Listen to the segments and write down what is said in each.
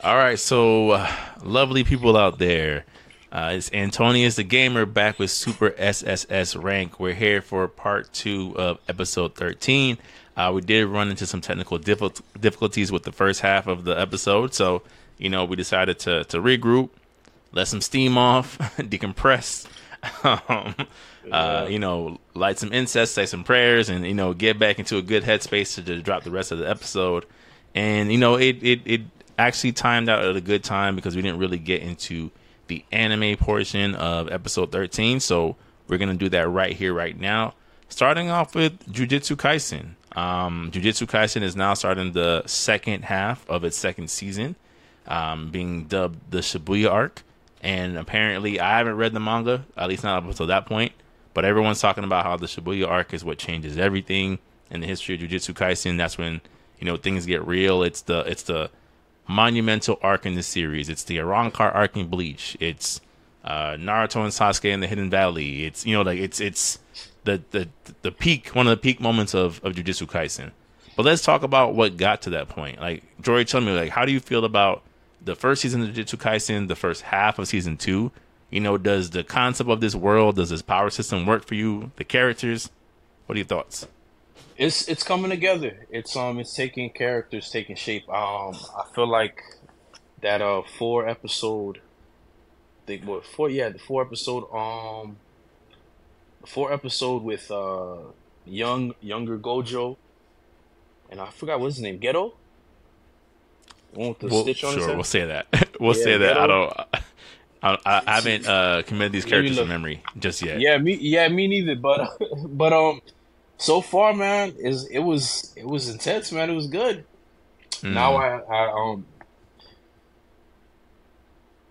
All right, so uh, lovely people out there. Uh, it's Antonius the Gamer back with Super SSS Rank. We're here for part two of episode 13. Uh, we did run into some technical diffi- difficulties with the first half of the episode, so you know we decided to to regroup, let some steam off, decompress, um, uh, you know, light some incense, say some prayers, and you know get back into a good headspace to, to drop the rest of the episode. And you know it it it actually timed out at a good time because we didn't really get into the anime portion of episode 13. So we're going to do that right here, right now. Starting off with Jujutsu Kaisen. Um, Jujutsu Kaisen is now starting the second half of its second season, um, being dubbed the Shibuya arc. And apparently, I haven't read the manga, at least not up until that point. But everyone's talking about how the Shibuya arc is what changes everything in the history of Jujutsu Kaisen. That's when you know things get real. It's the it's the monumental arc in the series. It's the Arrancar arc in Bleach. It's uh, Naruto and Sasuke in the Hidden Valley. It's you know like it's it's the the the peak one of the peak moments of of Jujutsu Kaisen. But let's talk about what got to that point. Like Jory, tell me like how do you feel about the first season of Jujutsu Kaisen, the first half of season two? You know, does the concept of this world, does this power system work for you? The characters, what are your thoughts? It's it's coming together. It's um it's taking characters taking shape. Um I feel like that uh four episode they what four yeah the four episode um four episode with uh young younger Gojo and I forgot what's his name Geto. One with the well, stitch on sure, we'll say that. we'll yeah, say that. Geto. I don't. I, I haven't uh, committed these characters to memory just yet. Yeah, me. Yeah, me neither. But but um, so far, man, is it was it was intense, man. It was good. Mm. Now I, I um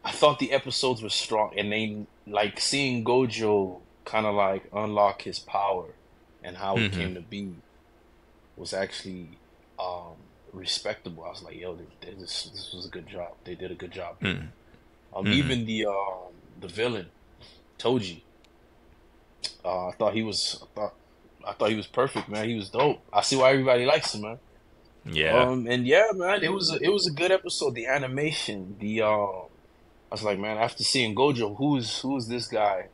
I thought the episodes were strong, and they like seeing Gojo kind of like unlock his power and how mm-hmm. it came to be was actually um respectable. I was like, yo, they, they, this this was a good job. They did a good job. Mm. Um, mm-hmm. even the um the villain, Toji. Uh, I thought he was. I thought I thought he was perfect, man. He was dope. I see why everybody likes him, man. Yeah. Um, and yeah, man, it was a, it was a good episode. The animation, the um, I was like, man, after seeing Gojo, who's who's this guy?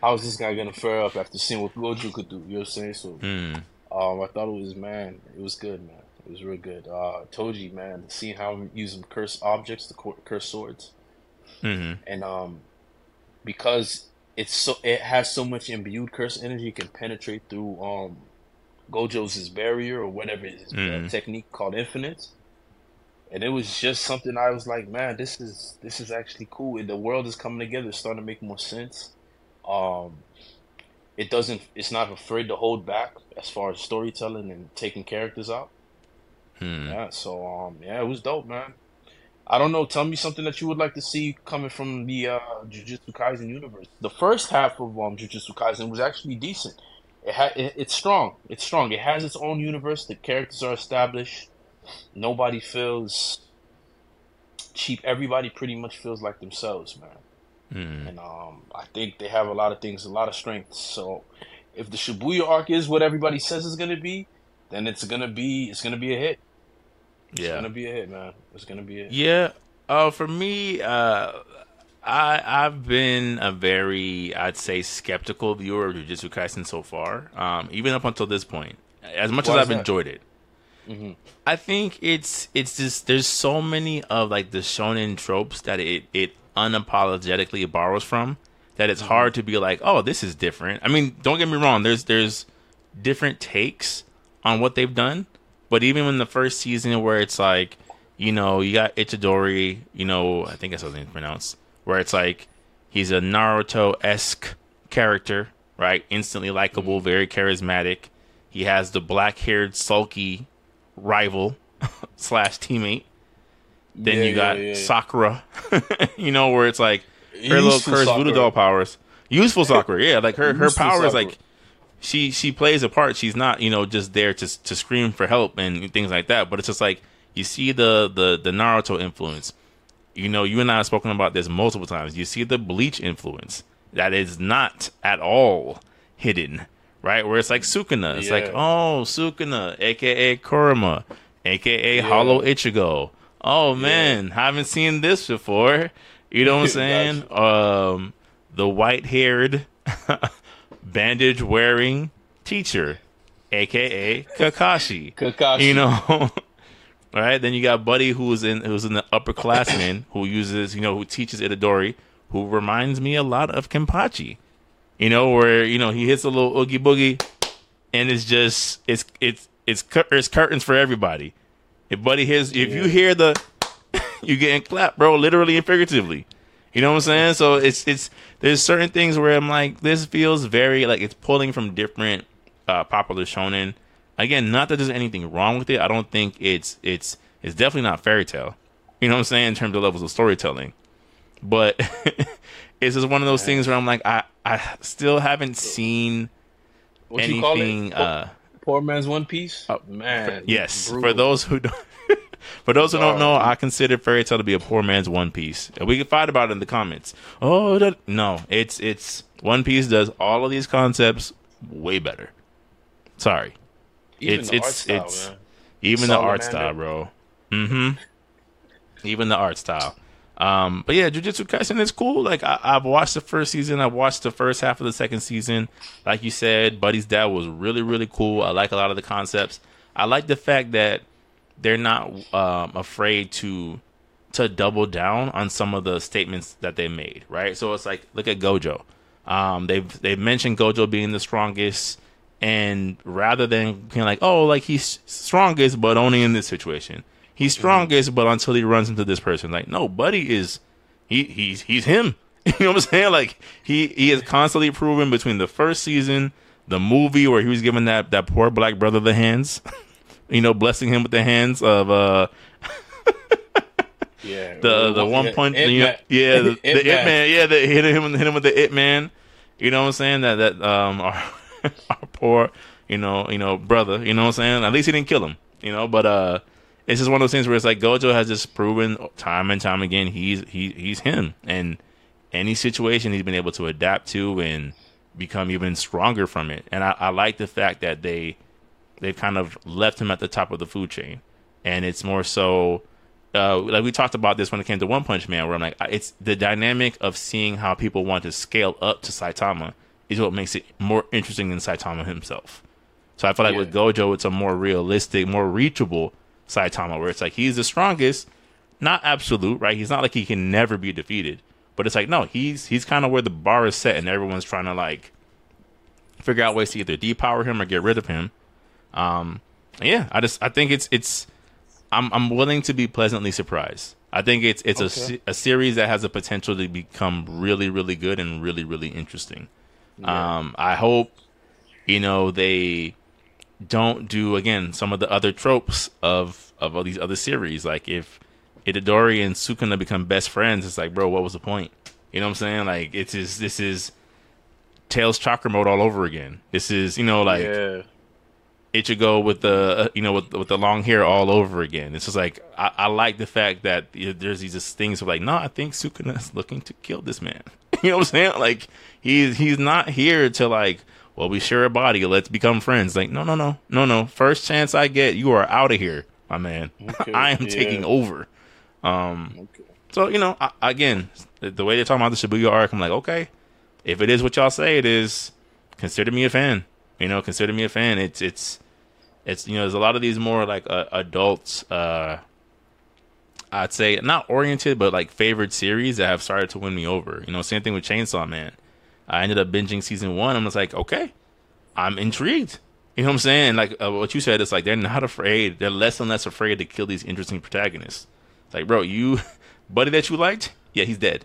How is this guy gonna fare up after seeing what Gojo could do? You know what I'm saying? So, mm. um, I thought it was man, it was good, man. It was real good. Uh, Toji, man, seeing how I'm using cursed objects, the cursed swords, mm-hmm. and um, because it's so it has so much imbued curse energy it can penetrate through um Gojo's barrier or whatever his mm. technique called infinite. And it was just something I was like, man, this is this is actually cool. And the world is coming together, it's starting to make more sense. Um it doesn't it's not afraid to hold back as far as storytelling and taking characters out. Hmm. Yeah, so um yeah, it was dope, man. I don't know. Tell me something that you would like to see coming from the uh, Jujutsu Kaisen universe. The first half of um, Jujutsu Kaisen was actually decent. It ha- it, it's strong. It's strong. It has its own universe. The characters are established. Nobody feels cheap. Everybody pretty much feels like themselves, man. Mm. And um, I think they have a lot of things, a lot of strengths. So if the Shibuya arc is what everybody says it's gonna be, then it's gonna be it's gonna be a hit. Yeah, it's gonna be a hit, man. It's gonna be a hit. Yeah. Uh, for me, uh, I I've been a very I'd say skeptical viewer of Jujutsu Kaisen so far. Um, even up until this point, as much Why as I've that? enjoyed it. Mm-hmm. I think it's it's just there's so many of like the shonen tropes that it it unapologetically borrows from that it's mm-hmm. hard to be like, oh, this is different. I mean, don't get me wrong. There's there's different takes on what they've done, but even in the first season, where it's like, you know, you got Itadori, you know, I think that's how it's pronounced, where it's like he's a Naruto esque character, right? Instantly likable, mm-hmm. very charismatic. He has the black haired, sulky rival slash teammate. Then yeah, you got yeah, yeah, Sakura, you know, where it's like her Useful little cursed voodoo doll powers. Useful Sakura, yeah, like her her power is like she she plays a part. She's not you know just there to to scream for help and things like that. But it's just like you see the the the Naruto influence. You know, you and I have spoken about this multiple times. You see the Bleach influence that is not at all hidden, right? Where it's like Sukuna. It's yeah. like, oh, Sukuna, aka Kurama, aka yeah. Hollow Ichigo. oh man, haven't seen this before. You know what I'm saying? um, the white haired, bandage wearing teacher, aka Kakashi. Kakashi. You know. All right, then you got Buddy, who's in who's in the upperclassman, who uses you know who teaches Itadori, who reminds me a lot of Kenpachi. You know, where you know he hits a little oogie boogie, and it's just it's it's it's it's curtains for everybody. If Buddy hits, if you hear the, you getting clapped, bro, literally and figuratively. You know what I'm saying? So it's it's there's certain things where I'm like, this feels very like it's pulling from different uh, popular shonen. Again, not that there's anything wrong with it. I don't think it's it's it's definitely not Fairy Tail. You know what I'm saying in terms of levels of storytelling. But it's just one of those things where I'm like, I I still haven't seen What you call anything. it? Uh, Poor man's One Piece. Oh, man. Yes, brutal. for those who don't, for those who don't know, I consider Fairy Tail to be a poor man's One Piece. And we can fight about it in the comments. Oh that, no, it's it's One Piece does all of these concepts way better. Sorry, Even it's the it's art style, it's man. even the art style, bro. Mm-hmm. Even the art style. Um, but yeah, Jujutsu Kaisen is cool. Like I, I've watched the first season. I've watched the first half of the second season. Like you said, Buddy's dad was really, really cool. I like a lot of the concepts. I like the fact that they're not um, afraid to to double down on some of the statements that they made. Right. So it's like, look at Gojo. Um, they've they've mentioned Gojo being the strongest, and rather than being like, oh, like he's strongest, but only in this situation. He's strongest, but until he runs into this person, like no, Buddy is he he's he's him. You know what I'm saying? Like he he is constantly proven between the first season, the movie where he was giving that that poor black brother the hands, you know, blessing him with the hands of uh Yeah. the the one punch, It you know, yeah, the, It the it Man. man, yeah, the hit him hit him with the it man. You know what I'm saying? That that um our, our poor you know you know brother. You know what I'm saying? At least he didn't kill him. You know, but uh, it's just one of those things where it's like Gojo has just proven time and time again he's he he's him, and any situation he's been able to adapt to and become even stronger from it. And I, I like the fact that they they've kind of left him at the top of the food chain, and it's more so. Uh, like we talked about this when it came to One Punch Man, where I'm like, it's the dynamic of seeing how people want to scale up to Saitama is what makes it more interesting than Saitama himself. So I feel like Yeah. with Gojo, it's a more realistic, more reachable Saitama, where it's like he's the strongest, not absolute, right? He's not like he can never be defeated, but it's like no, he's he's kind of where the bar is set, and everyone's trying to like figure out ways to either depower him or get rid of him. Um, yeah, I just I think it's it's I'm I'm willing to be pleasantly surprised. I think it's it's a Okay. se- a series that has the potential to become really really good and really really interesting. Um, I hope you know they don't do again some of the other tropes of of all these other series. Like if Itadori and Sukuna become best friends, it's like, bro, what was the point? You know what I'm saying? Like it's just this is Tails chakra mode all over again. This is you know like yeah. Ichigo with the uh, you know with with the long hair all over again. It's just like I, I like the fact that there's these things of like, no, I think Sukuna's looking to kill this man. you know what I'm saying? Like he's he's not here to like, well, we share a body, let's become friends. Like, no, no, no, no, no. First chance I get, you are out of here, my man. Okay, I am yeah. taking over. Okay. So you know, I, again, the, the way they're talking about the Shibuya arc, I'm like, okay, if it is what y'all say it is, consider me a fan. You know, consider me a fan. It's it's it's you know, there's a lot of these more like uh, adults. Uh, I'd say not oriented, but like favorite series that have started to win me over. You know, same thing with Chainsaw Man. I ended up binging season one. I'm just like, okay, I'm intrigued. You know what I'm saying? Like uh, what you said, it's like they're not afraid. They're less and less afraid to kill these interesting protagonists. Like, bro, you buddy that you liked, yeah, he's dead.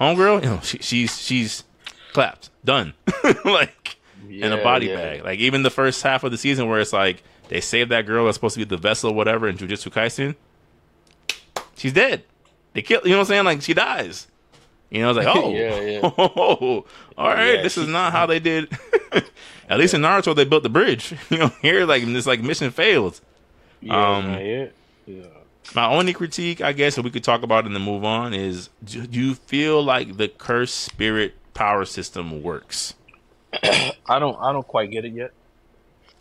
Homegirl, you know, she, she's she's clapped, done, like in a body yeah. bag. Like even the first half of the season where it's like they saved that girl that's supposed to be the vessel, or whatever, in Jujutsu Kaisen, she's dead. They kill, you know what I'm saying? Like she dies. You know, it's like, oh, Yeah, yeah. all right, Yeah, this is not how they did. At least in Naruto, they built the bridge. You know, here, like this, like mission failed. Yeah, Um, not. Yeah. My only critique, I guess, that we could talk about and then move on is: Do do you feel like the curse spirit power system works? I don't. I don't quite get it yet.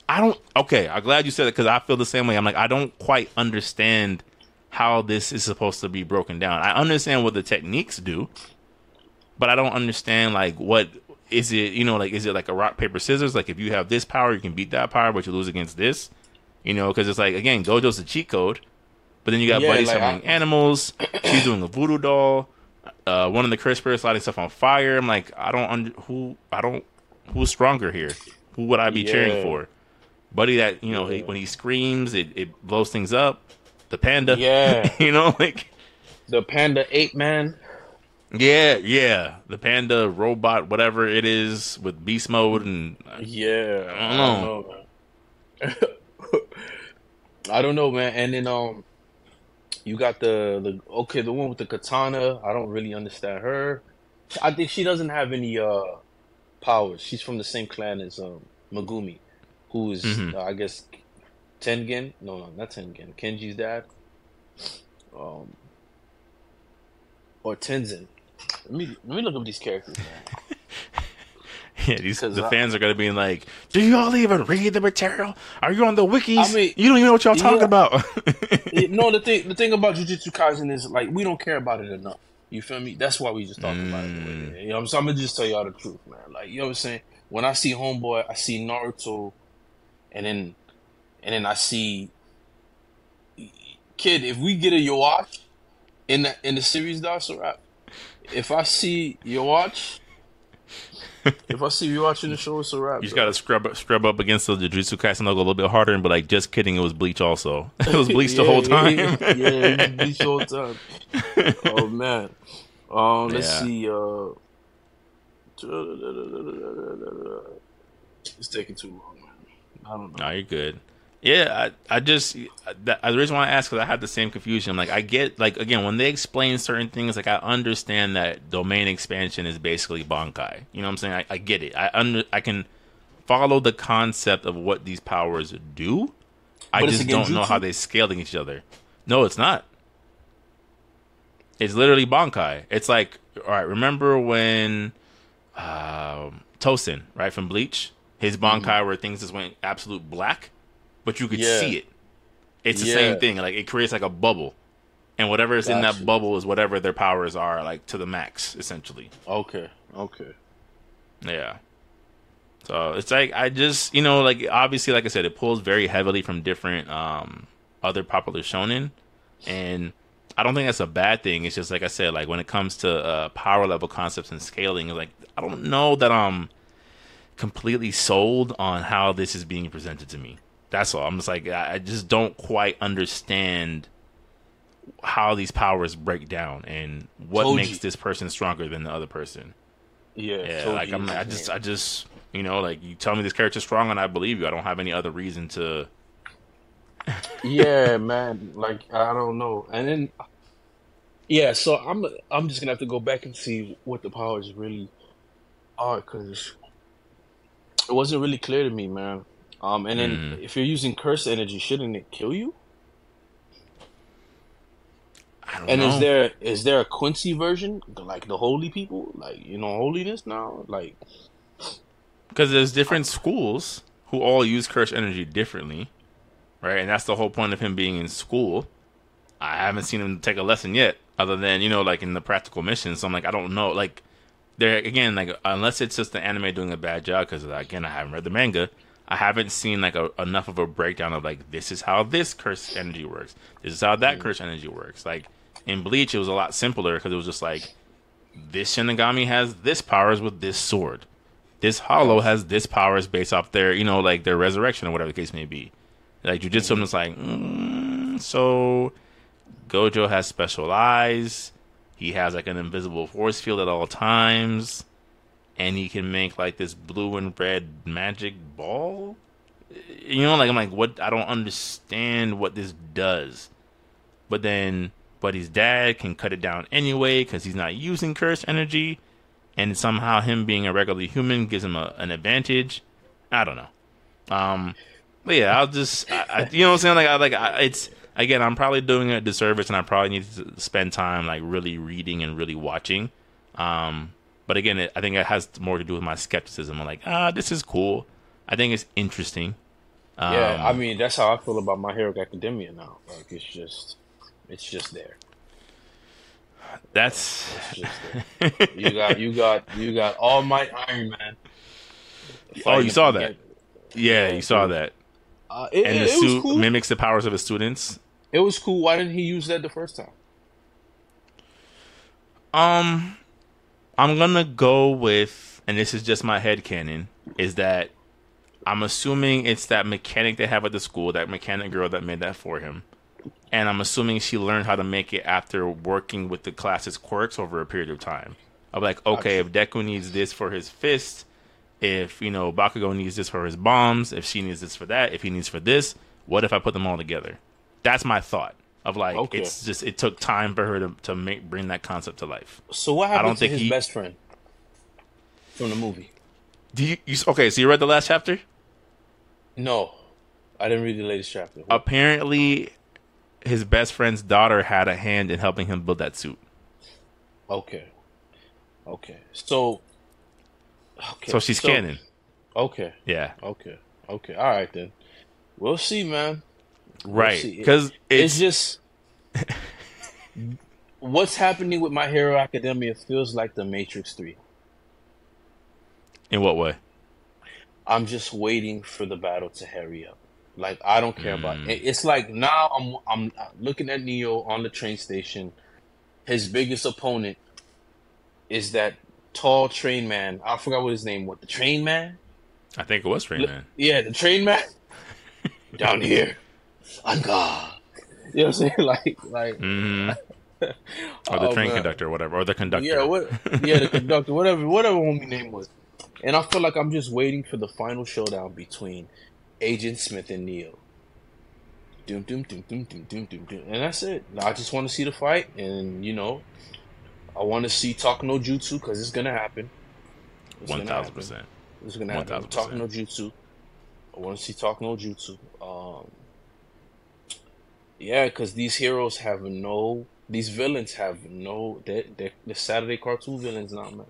I don't. Okay, I'm glad you said it because I feel the same way. I'm like, I don't quite understand how this is supposed to be broken down. I understand what the techniques do, but I don't understand like what is it. You know, like is it like a rock paper scissors? Like if you have this power, you can beat that power, but you lose against this. You know, because it's like again, Gojo's a cheat code, but then you got Yeah, Buddy like, summoning I- animals. She's doing a voodoo doll. Uh, one of the curse spirits lighting stuff on fire. I'm like, I don't under who. I don't. Who's stronger here? Who would I be cheering for? Buddy, that you know, he, Yeah. when he screams, it, it blows things up. The panda, Yeah. you know, like The panda ape man. yeah, yeah, the panda robot, whatever it is, with beast mode and Yeah, I don't know. man. I don't know, man. And then um, you got the the okay, the one with the katana. I don't really understand her. I think she doesn't have any uh powers. She's from the same clan as um Megumi, who is, Mhm. uh, I guess Tengen. No, no, not Tengen. Kenji's dad. Um, or Tenzin. Let me let me look up these characters, yeah, these the I- fans are gonna be like, "Do y'all even read the material? Are you on the wikis? I mean, you don't even know what y'all talking about." Yeah, no, the thing the thing about Jujutsu Kaisen is like we don't care about it enough. You feel me? That's why we just talk about it. way Mm. You know what I'm saying? I'm gonna just tell y'all the truth, man. Like you know what I'm saying? When I see Homeboy, I see Naruto, and then and then I see Kid. If we get a Yhwach in the in the series, that's a wrap. If I see Yhwach, if I see you watching the show, it's a wrap. You just gotta scrub up, scrub up against the Jujutsu Kaisen logo a little bit harder and be like, "Just kidding, it was Bleach also. It was Bleach the Yeah, whole yeah, time." Yeah, yeah, it was Bleach the whole time. Oh man. Um, let's Yeah. see. Uh, it's taking too long, man. I don't know. No, you're good. Yeah, I, I just that, the reason why I ask because I had the same confusion. Like, I get like again when they explain certain things, like I understand that domain expansion is basically Bankai. You know what I'm saying? I, I get it. I under I can follow the concept of what these powers do. I just don't know how they scale each other. No, it's not. It's literally Bankai. It's like, all right, remember when um, Tosen, right, from Bleach, his Bankai where things just went absolute black, but you could. Yeah. see it. It's the Yeah. same thing. Like it creates like a bubble. And whatever is in that bubble is whatever their powers are, like to the max, essentially. Okay, okay. Yeah. So it's like I just you know like obviously like I said it pulls very heavily from different um other popular shonen, and I don't think that's a bad thing. It's just like I said like when it comes to uh, power level concepts and scaling, like I don't know that I'm completely sold on how this is being presented to me. That's all. I'm just like I I just don't quite understand how these powers break down and what Toji. makes this person stronger than the other person. Yeah, Yeah, like I'm, I just. I just, you know, like you tell me this character's strong and I believe you. I don't have any other reason to. yeah, man. Like I don't know. And then, yeah. So I'm, I'm just gonna have to go back and see what the powers really are, because it wasn't really clear to me, man. Um, and then Mm. if you're using curse energy, shouldn't it kill you? I don't And know. is there is there a Quincy version, like the holy people, like you know holiness now, like because there's different schools who all use curse energy differently, right? And that's the whole point of him being in school. I haven't seen him take a lesson yet, other than you know, like in the practical missions. So I'm like, I don't know, like there again, like unless it's just the anime doing a bad job, because again, I haven't read the manga. I haven't seen like a, enough of a breakdown of like this is how this curse energy works. This is how that curse energy works. Like in Bleach, it was a lot simpler because it was just like this Shinigami has this powers with this sword. This Hollow has this powers based off their, you know, like their resurrection or whatever the case may be. Like Jujutsu, is like, mm, so Gojo has special eyes. He has like an invisible force field at all times, and he can make like this blue and red magic ball. You know, like I'm like, what? I don't understand what this does. But then, Buddy's dad can cut it down anyway because he's not using cursed energy, and somehow him being a regular human gives him a, an advantage. I don't know. Um, but yeah, I'll just, I, I, you know what I'm saying? Like, I like, I, it's again, I'm probably doing a disservice, and I probably need to spend time like really reading and really watching. Um, but again, it, I think it has more to do with my skepticism. I'm like, ah, this is cool. I think it's interesting. Um, yeah. I mean, that's how I feel about My Hero Academia now. Like it's just It's just there. That's just there. you got you got you got All Might Iron Man. Oh, you saw that. yeah, you saw that. Uh, it, And it, the it was suit cool. mimics the powers of his students. It was cool. Why didn't he use that the first time? Um, I'm gonna go with, and this is just my head canon, is that I'm assuming it's that mechanic they have at the school, that mechanic girl that made that for him, and I'm assuming she learned how to make it after working with the class's quirks over a period of time. I'm like, okay, if Deku needs this for his fist, if you know Bakugo needs this for his bombs, if she needs this for that, if he needs for this, what if I put them all together? That's my thought of like Okay. it's just it took time for her to to make bring that concept to life. So what happened don't to think his he- best friend from the movie? Do you, you okay? So you read the last chapter? No, I didn't read the latest chapter. Apparently, his best friend's daughter had a hand in helping him build that suit. Okay, okay. So, okay. So she's canon. Okay, Yeah, okay, okay. All right then. We'll see, man. Right. Because It's, it's, just what's happening with My Hero Academia feels like the Matrix Three. in what way? I'm just waiting for the battle to hurry up. Like I don't care about Mm. it. It's like now I'm I'm looking at Neo on the train station. His biggest opponent is that tall train man. I forgot what his name was. The train man. I think it was Train Man. Yeah, the train man. Down here, God. You know what I'm saying? Like like. hmm Or the oh, train man. conductor, or whatever, or the conductor. Yeah, what? Yeah, the conductor, whatever, whatever homie name was. And I feel like I'm just waiting for the final showdown between Agent Smith and Neo. Doom, doom, doom, doom, doom, doom, doom, doom. And that's it. I just want to see the fight, and you know, I want to see Talk No Jutsu because it's gonna happen. It's One thousand percent. It's gonna happen. 1000%. Talk No Jutsu. I want to see Talk No Jutsu. Um, yeah, because these heroes have no. These villains have no. They're, they're the Saturday cartoon villains now, man.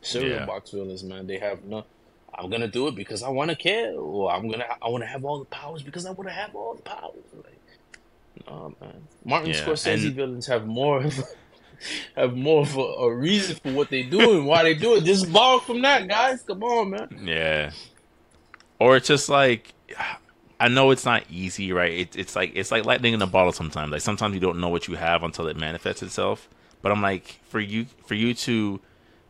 Cereal Yeah. box villains, man. They have no. I'm gonna do it because I want to kill, or I'm gonna. I want to have all the powers because I want to have all the powers. Like, no, man. Martin Yeah, Scorsese and- villains have more. Of, have more of a, a reason for what they do and why they do it. Just borrow from that, guys. Come on, man. Yeah. Or it's just like I know it's not easy, right? It, it's like it's like lightning in a bottle sometimes. Like sometimes you don't know what you have until it manifests itself. But I'm like, for you for you to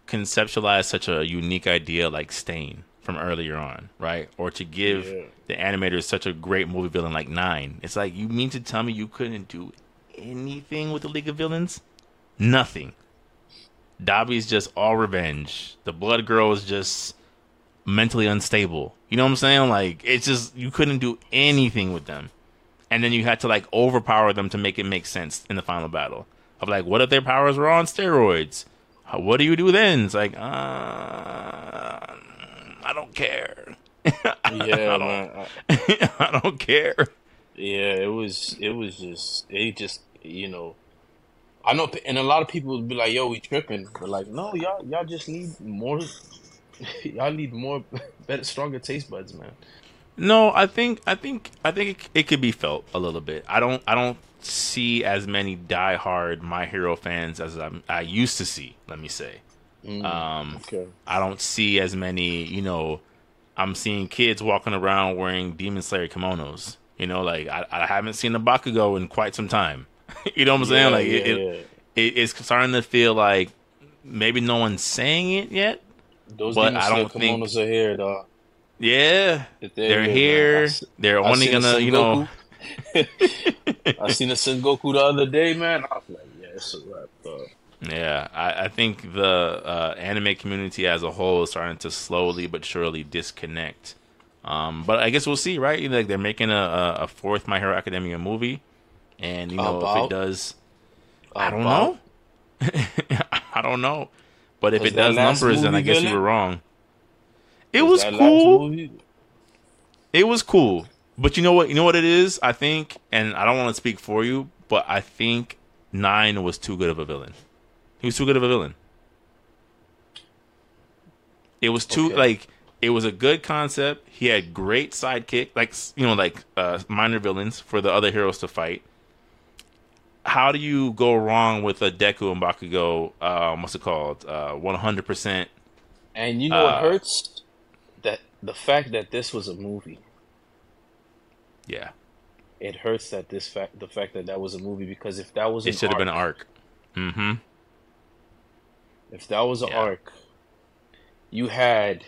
conceptualize such a unique idea like Stain from earlier on, right? Or to give Yeah. the animators such a great movie villain like Nine. It's like you mean to tell me you couldn't do anything with the League of Villains? Nothing. Dabi's just all revenge. The Blood Girl is just mentally unstable. You know what I'm saying? Like it's just you couldn't do anything with them. And then you had to like overpower them to make it make sense in the final battle. Of like, what if their powers were on steroids? How- What do you do then? It's like, uh, I don't care. Yeah, I don't, man. I- I don't care. Yeah, it was. It was just. It just. You know. I know, and a lot of people would be like, "Yo, we tripping," but like, no, y'all, y'all just need more. y'all need more, better, stronger taste buds, man. No, I think I think I think it, it could be felt a little bit. I don't I don't see as many diehard My Hero fans as I'm, I used to see. Let me say. Mm, Um, okay. I don't see as many. You know, I'm seeing kids walking around wearing Demon Slayer kimonos. You know, like I, I haven't seen a Bakugo in quite some time. you know what I'm saying? Yeah, Like yeah, it, it, it, it's starting to feel like maybe no one's saying it yet. Those but I don't think- kimonos are here, dog. Yeah, If they're. I here. s- They're only gonna, you know. I seen a Son Goku the other day, man. I was like, yeah, it's a wrap, dog. Yeah, I, I think the uh, anime community as a whole is starting to slowly but surely disconnect. Um, but I guess we'll see, right? Like they're making a, a, fourth My Hero Academia movie, and you know if it does, I don't About- know. I don't know. But if Was it does numbers, then I movie guess you were wrong. It Was was cool. It was cool. But you know what? You know what it is? I think, and I don't want to speak for you, but I think Nine was too good of a villain. He was too good of a villain. It was too Okay. like it was a good concept. He had great sidekick, like you know, like uh, minor villains for the other heroes to fight. How do you go wrong with a Deku and Bakugo? Um, what's it called? Uh, one hundred percent. And you know what Uh, hurts? That the fact that this was a movie. Yeah, It hurts that this fact, the fact that that was a movie, because if that was it should have been an arc. Mm-hmm. if that was an Yeah. arc, you had,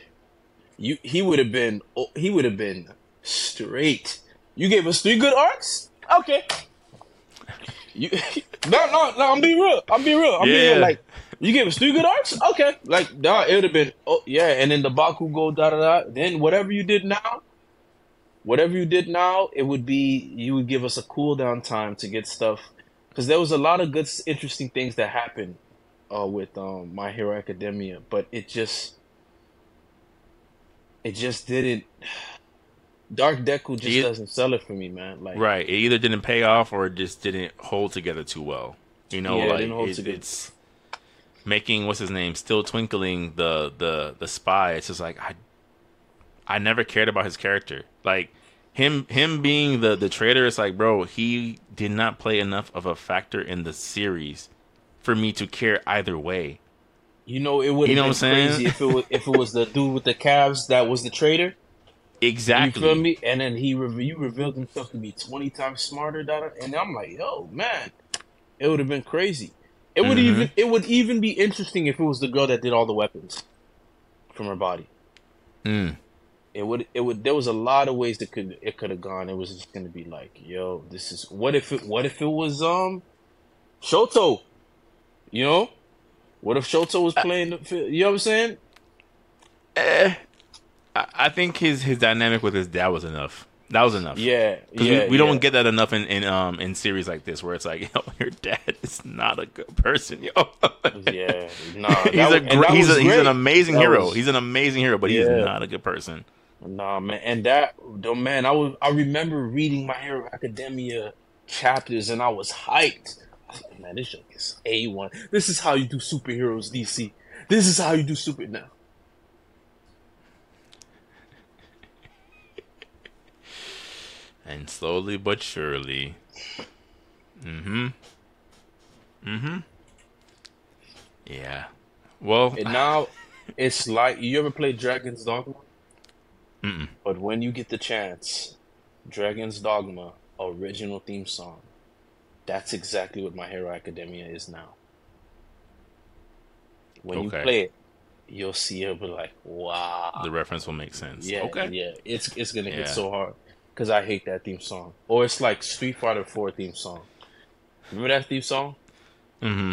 you he would have been oh, he would have been straight. You gave us three good arcs. Okay. You no no no. I'm being real. I'm being real. I'm being Yeah. real. Like you gave us three good arcs. Okay. Like nah, it would have been oh yeah. And then the Bakugo da da da. Then whatever you did now, whatever you did now, it would be you would give us a cool down time to get stuff because there was a lot of good, interesting things that happened uh, with um, My Hero Academia, but it just it just didn't. Dark Deku just doesn't sell it for me, man. Like Right. It either didn't pay off or it just didn't hold together too well. You know, Yeah, like it- it's making what's his name still twinkling the the the spy. It's just like I I never cared about his character. Like him him being the the traitor. It's like, bro, he did not play enough of a factor in the series for me to care either way. you know, it would You have know been what I'm crazy if it was if it was the dude with the calves that was the traitor. Exactly. You feel me? And then he re- you revealed himself to be twenty times smarter. Da, and I'm like, yo, man, it would have been crazy. It would Mhm. even it would even be interesting if it was the girl that did all the weapons from her body. Mm. It would it would there was a lot of ways that could it could have gone. It was just gonna be like, yo, this is what if it what if it was um Shoto? You know? What if Shoto was playing the you know what I'm saying? Eh, I, I think his his dynamic with his dad was enough. That was enough. Yeah. Yeah, we, we don't yeah. get that enough in, in um in series like this where it's like, yo, your dad is not a good person, yo. Yeah. Nah, he's a was- and gr- that he's a, he's an amazing That hero. was- he's an amazing hero, but he's Yeah. not a good person. Nah, man, and that, though, man, I was, I remember reading My Hero Academia chapters, and I was hyped. I was like, man, this joke is a one. This is how you do superheroes, DC. This is how you do super now. And slowly but surely. Mm-hmm. Mm-hmm. Yeah. Well, And now, it's like you ever played Dragon's Dogma? Mm-mm. But when you get the chance, Dragon's Dogma original theme song. That's exactly what My Hero Academia is now. When you play it, you'll see it, but like, wow. the reference will make sense. Yeah, Okay. yeah, it's it's gonna Yeah. hit so hard because I hate that theme song. Or it's like Street Fighter Four theme song. Remember that theme song? Mm-hmm.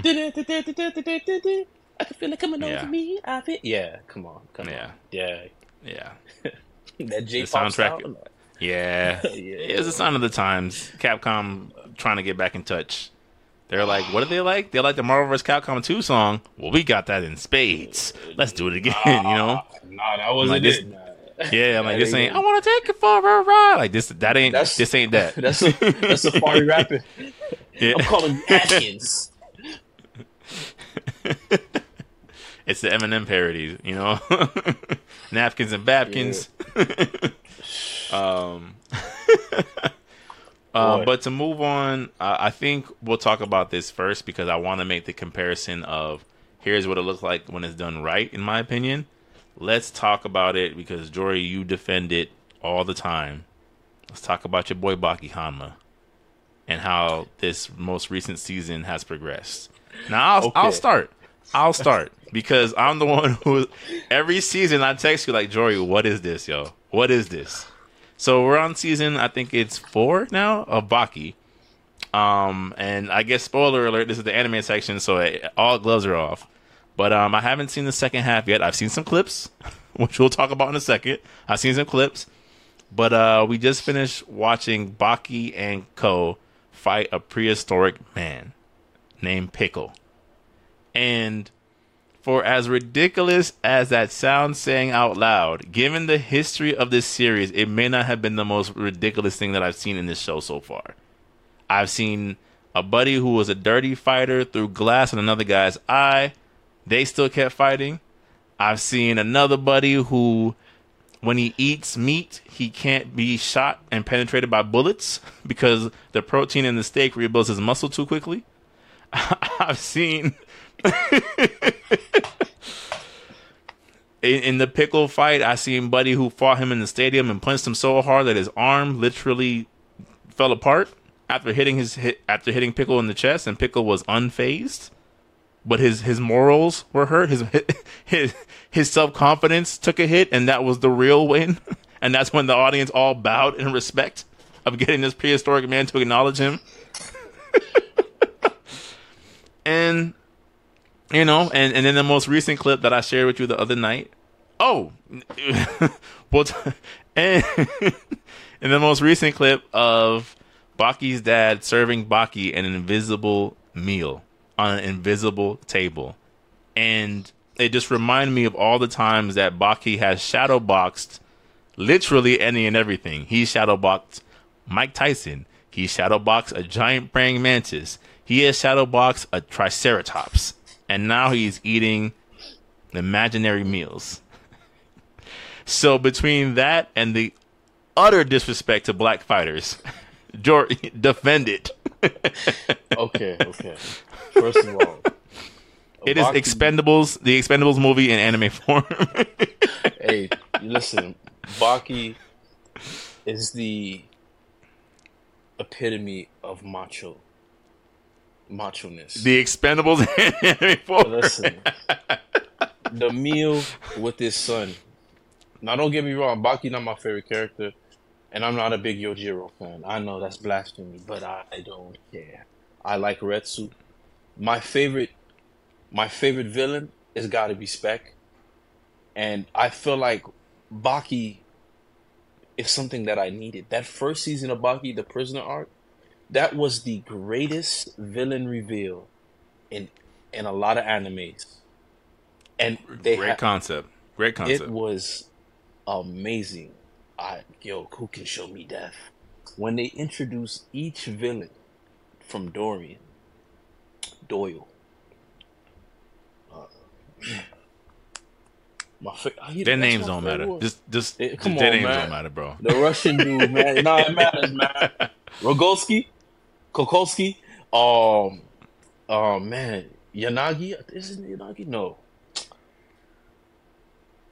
I can feel it coming Yeah. over me. I feel. Yeah, come on, come Yeah. on. Yeah, Yeah. that J pop soundtrack-. Yeah. Yeah. It's a sign of the times. Capcom trying to get back in touch. They're like, what do they like? They like the Marvel vs. Capcom 2 song. Well, we got that in spades. Let's do it again, you know? Nah, that wasn't Like this- it. Nah. Yeah, I'm like this ain't. I want to take it for a ride. Like this. That ain't. That's- this ain't that. That's a, that's Safari rapping. Yeah. I'm calling Atkins. it's the Eminem parodies, you know, napkins and babkins. um, uh, but to move on, uh, I think we'll talk about this first because I want to make the comparison of here's what it looks like when it's done right. In my opinion, let's talk about it because Jory, you defend it all the time. Let's talk about your boy Baki Hanma and how this most recent season has progressed. Now I'll, I'll start. I'll start because I'm the one who every season I text you like Jory, what is this, yo? What is this? So we're on season I think it's four now of Baki. Um, and I guess spoiler alert, this is the anime section, so all gloves are off. But um, I haven't seen the second half yet. I've seen some clips, which we'll talk about in a second. I've seen some clips, but uh, we just finished watching Baki and Ko fight a prehistoric man named Pickle. And for as ridiculous as that sounds saying out loud, given the history of this series, it may not have been the most ridiculous thing that I've seen in this show so far. I've seen a buddy who was a dirty fighter threw glass in another guy's eye. They still kept fighting. I've seen another buddy who when he eats meat, he can't be shot and penetrated by bullets because the protein in the steak rebuilds his muscle too quickly. I've seen in, in the pickle fight, I seen Buddy who fought him in the stadium and punched him so hard that his arm literally fell apart after hitting his hit after hitting Pickle in the chest, and Pickle was unfazed. But his his morals were hurt. His his his self confidence took a hit, and that was the real win. And that's when the audience all bowed in respect of getting this prehistoric man to acknowledge him. and you know, and and then the most recent clip that I shared with you the other night. Oh, well, and in the most recent clip of Baki's dad serving Baki an invisible meal on an invisible table. And it just reminded me of all the times that Baki has shadowboxed literally any and everything. He shadowboxed Mike Tyson. He shadowboxed a giant praying mantis. He has shadowboxed a triceratops. And now he's eating imaginary meals. so between that and the utter disrespect to black fighters, defend it. Okay, okay. First of all, it is Expendables, the Expendables movie in anime form. hey, listen, Baki is the epitome of macho. Macho ness. The Expendables anime form. Listen, the meal with his son. Now, don't get me wrong, Baki not my favorite character, and I'm not a big Yujiro fan. I know that's blasphemy, but I, I don't care. I like Retsu my favorite my favorite villain has got to be Spec, and I feel like Baki is something that I needed. That first season of Baki, the prisoner arc, that was the greatest villain reveal in in a lot of animes, and they great ha- concept, great concept. It was amazing. I yo, who can show me death? When they introduce each villain from Dorian Doyle. Uh, my fa- their names don't matter. Just, just, it, their on, names man. don't matter, bro. The Russian dude, man. no, it matters, man. Rogolsky, Kokolsky, um, oh man, Yanagi. Isn't Yanagi? No,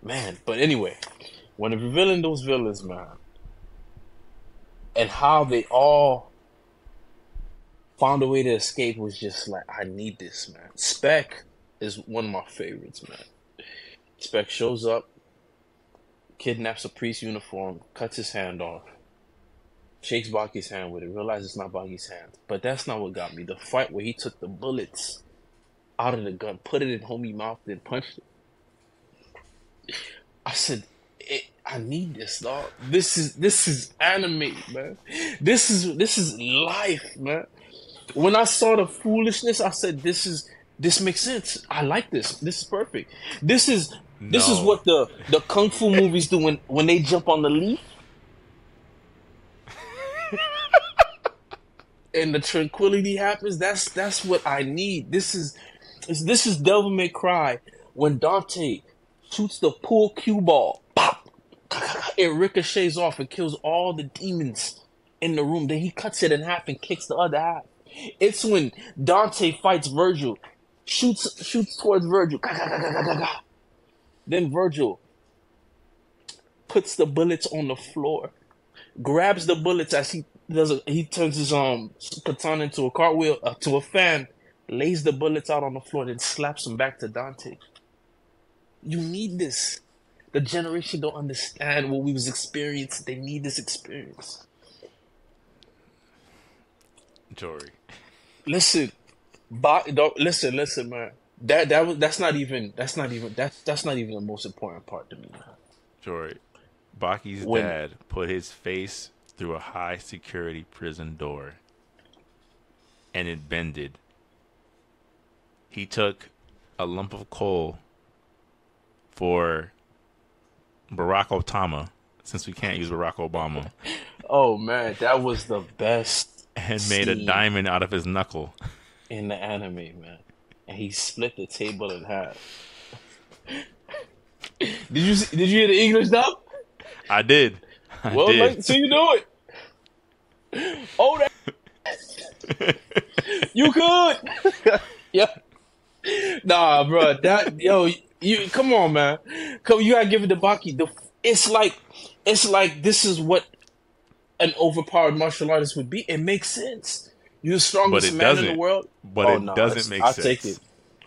man. But anyway, when revealing those villains, man, and how they all found a way to escape was just like I need this, man. Spec is one of my favorites, man. Spec shows up, kidnaps a priest uniform, cuts his hand off, shakes Baki's hand with it, realizes it's not Baki's hand. But that's not what got me. The fight where he took the bullets out of the gun, put it in homie mouth, then punched it. I said, I need this, dog. This is this is anime, man. This is this is life, man when I saw the foolishness, I said, "This is this makes sense. I like this. This is perfect. This is no. this is what the the kung fu movies do when when they jump on the leaf." and the tranquility happens. That's that's what I need. This is this is Devil May Cry when Dante shoots the pool cue ball, it ricochets off and kills all the demons in the room. Then he cuts it in half and kicks the other half. It's when Dante fights Vergil, shoots shoots towards Vergil. Then Vergil puts the bullets on the floor, grabs the bullets as he does. A, he turns his um katana into a cartwheel uh, to a fan, lays the bullets out on the floor, then slaps them back to Dante. You need this. The generation don't understand what we was experiencing. They need this experience. Jory. Listen, but don't listen, listen, man. That that was that's not even that's not even that's that's not even the most important part to me, man. Jory, Baki's when, dad put his face through a high security prison door, and it bended. He took a lump of coal for Barack Obama, since we can't use Barack Obama. oh man, that was the best and made a diamond out of his knuckle. In the anime, man. And he split the table in half. did you see, did you hear the English dub? I did. I Well, did. like, so you do it. Oh, that you could. yeah. Nah, bro. That yo, you come on, man. Come, you gotta give it to Baki. The it's like it's like this is what an overpowered martial artist would be. It makes sense. You're the strongest man in doesn't. the world. but Oh, it no, doesn't it's- make I sense. take it.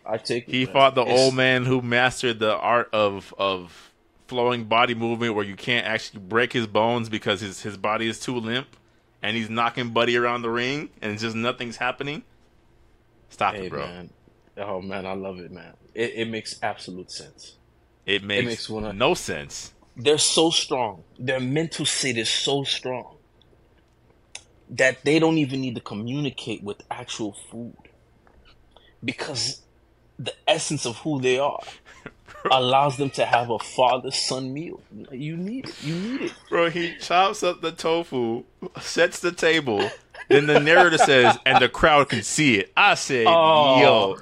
I take it. He man. fought the It's- old man who mastered the art of of flowing body movement, where you can't actually break his bones because his his body is too limp, and he's knocking Buddy around the ring, and just nothing's happening. Stop Hey, it, bro. man. Oh man, I love it, man. It, it makes absolute sense. It makes, makes one- no sense. they're so strong. Their mental state is so strong that they don't even need to communicate with actual food because the essence of who they are allows them to have a father-son meal. You need it. You need it. Bro, he chops up the tofu, sets the table, then the narrator says, and the crowd can see it. I said, Oh. yo,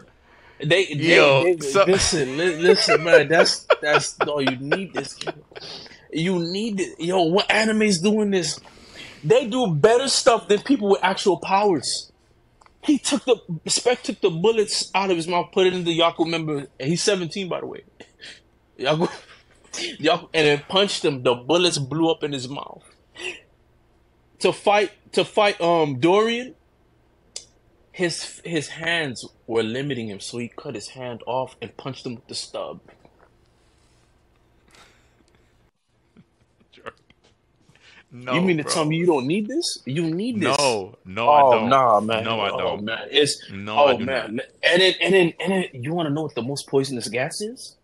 They, they, Yo, they- so- listen, li- listen, man. That's that's no. You need this. You need it. Yo, what anime's doing this? They do better stuff than people with actual powers. He took the Spec took the bullets out of his mouth, put it in the Yaku member. And he's seventeen, by the way. Yaku, Yaku, and then punched him. The bullets blew up in his mouth. To fight, to fight, um, Dorian his his hands were limiting him, so he cut his hand off and punched him with the stub. no. you mean to bro. tell me you don't need this? You need this? No, no, oh I don't. nah, man. No, I Oh, don't. man, it's No, oh man, not. and then and then and then you want to know what the most poisonous gas is?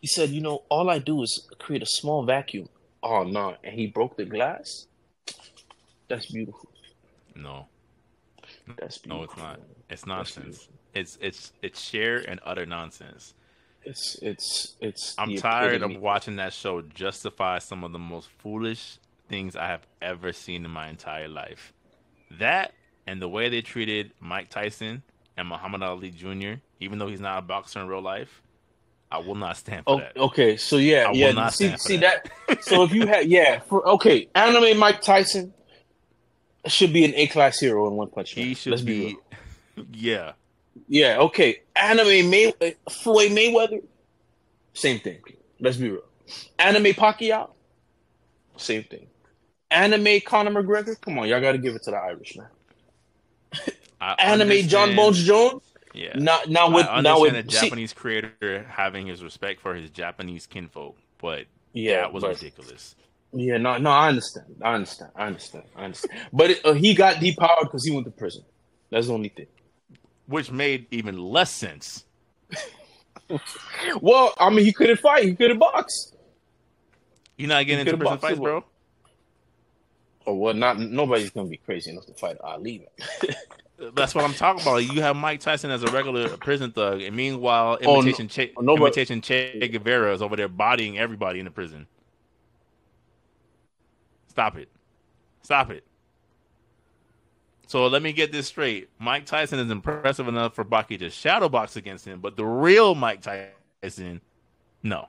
He said, you know, all I do is create a small vacuum. Oh no, and he broke the glass. That's beautiful. No, That's beautiful. no, it's not. It's nonsense. It's it's it's sheer and utter nonsense. It's it's it's. I'm tired epitome. of watching that show justify some of the most foolish things I have ever seen in my entire life. That and the way they treated Mike Tyson and Muhammad Ali Jr., even though he's not a boxer in real life, I will not stand for Oh, that. okay. So yeah, I yeah. see, see that. So if you had, yeah, for okay, anime Mike Tyson should be an A class hero in One Punch Man. He should Let's be, real. yeah. Yeah, okay. Anime May uh, Floyd Mayweather, same thing. Let's be real. Anime Pacquiao, same thing. Anime Conor McGregor, come on, y'all got to give it to the Irish man. I Anime John Bones Jones, Yeah. not now with I now understand with see- Japanese creator having his respect for his Japanese kinfolk, but yeah, that was but- ridiculous. Yeah, no, no, I understand. I understand. I understand. I understand. But it, uh, he got depowered because he went to prison. That's the only thing. Which made even less sense. Well, I mean, he couldn't fight. He couldn't box. You're not getting He into prison fights, bro. Or well, not nobody's gonna be crazy enough to fight Ali. That's what I'm talking about. You have Mike Tyson as a regular prison thug, and meanwhile, Oh, no- imitation che, oh, nobody- imitation Che Guevara is over there bodying everybody in the prison. Stop it! Stop it! So let me get this straight. Mike Tyson is impressive enough for Baki to shadow box against him, but the real Mike Tyson, no.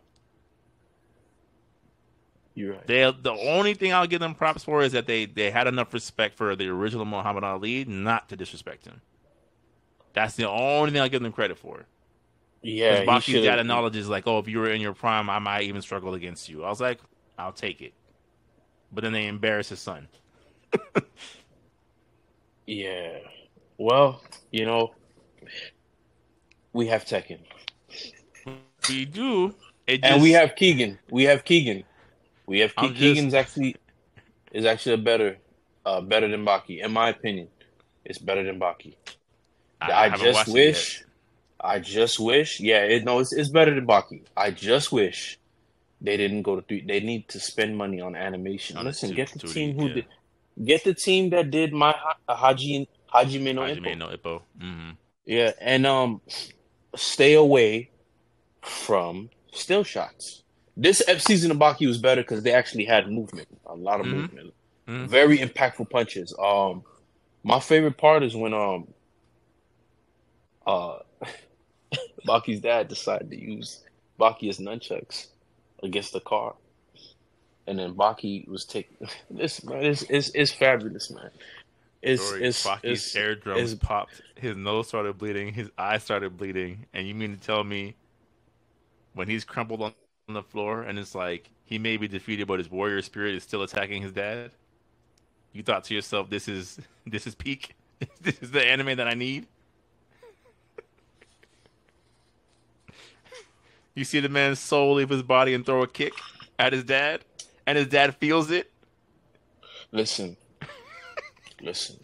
You're right. They the only thing I'll give them props for is that they they had enough respect for the original Muhammad Ali not to disrespect him. That's the only thing I'll give them credit for. Yeah, Baki's dad acknowledges like, oh, if you were in your prime, I might even struggle against you. I was like, I'll take it. But then they embarrass his son. Yeah. Well, you know, we have Tekken, We do. It and we have Kengan. We have Kengan. We have Ke- just- Kengan's actually is actually a better, uh, better than Baki, in my opinion. It's better than Baki. I, haven't just wish. I just wish. Yeah, it, no, it's, it's better than Baki. I just wish they didn't go to three. They need to spend money on animation. On Listen, two- get the 2D, team who yeah. did. Get the team that did my Ha- Haji Hajime no yet. Ippo. No Ippo. hmm Yeah, and um, stay away from still shots. This ep- season of Baki was better because they actually had movement, a lot of Mhm. movement, Mhm. very impactful punches. Um, my favorite part is when um, uh, Baki's dad decided to use Baki his nunchucks against the car, and then Baki was taking this man. It's, it's it's fabulous, man. It's Story, it's Baki's it's, eardrums it's popped, his nose started bleeding, his eyes started bleeding, and you mean to tell me when he's crumpled on, on the floor and it's like he may be defeated, but his warrior spirit is still attacking his dad? You thought to yourself, "This is this is peak. this is the anime that I need." You see the man's soul leave his body and throw a kick at his dad, and his dad feels it. listen, listen,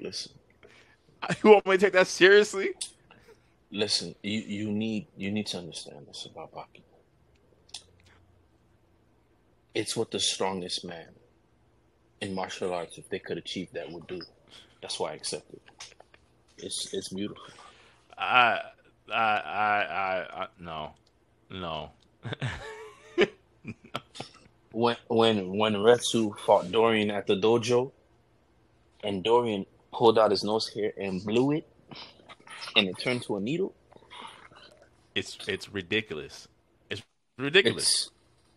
listen, You want me to take that seriously? listen. You you need you need to understand this about Baki. It's what the strongest man in martial arts, if they could achieve that, would do. That's why I accept it. It's it's beautiful. I, I, I, I, I no, no. when when when Retsu fought Dorian at the dojo, and Dorian pulled out his nose hair and blew it, and it turned to a needle. it's it's ridiculous. It's ridiculous.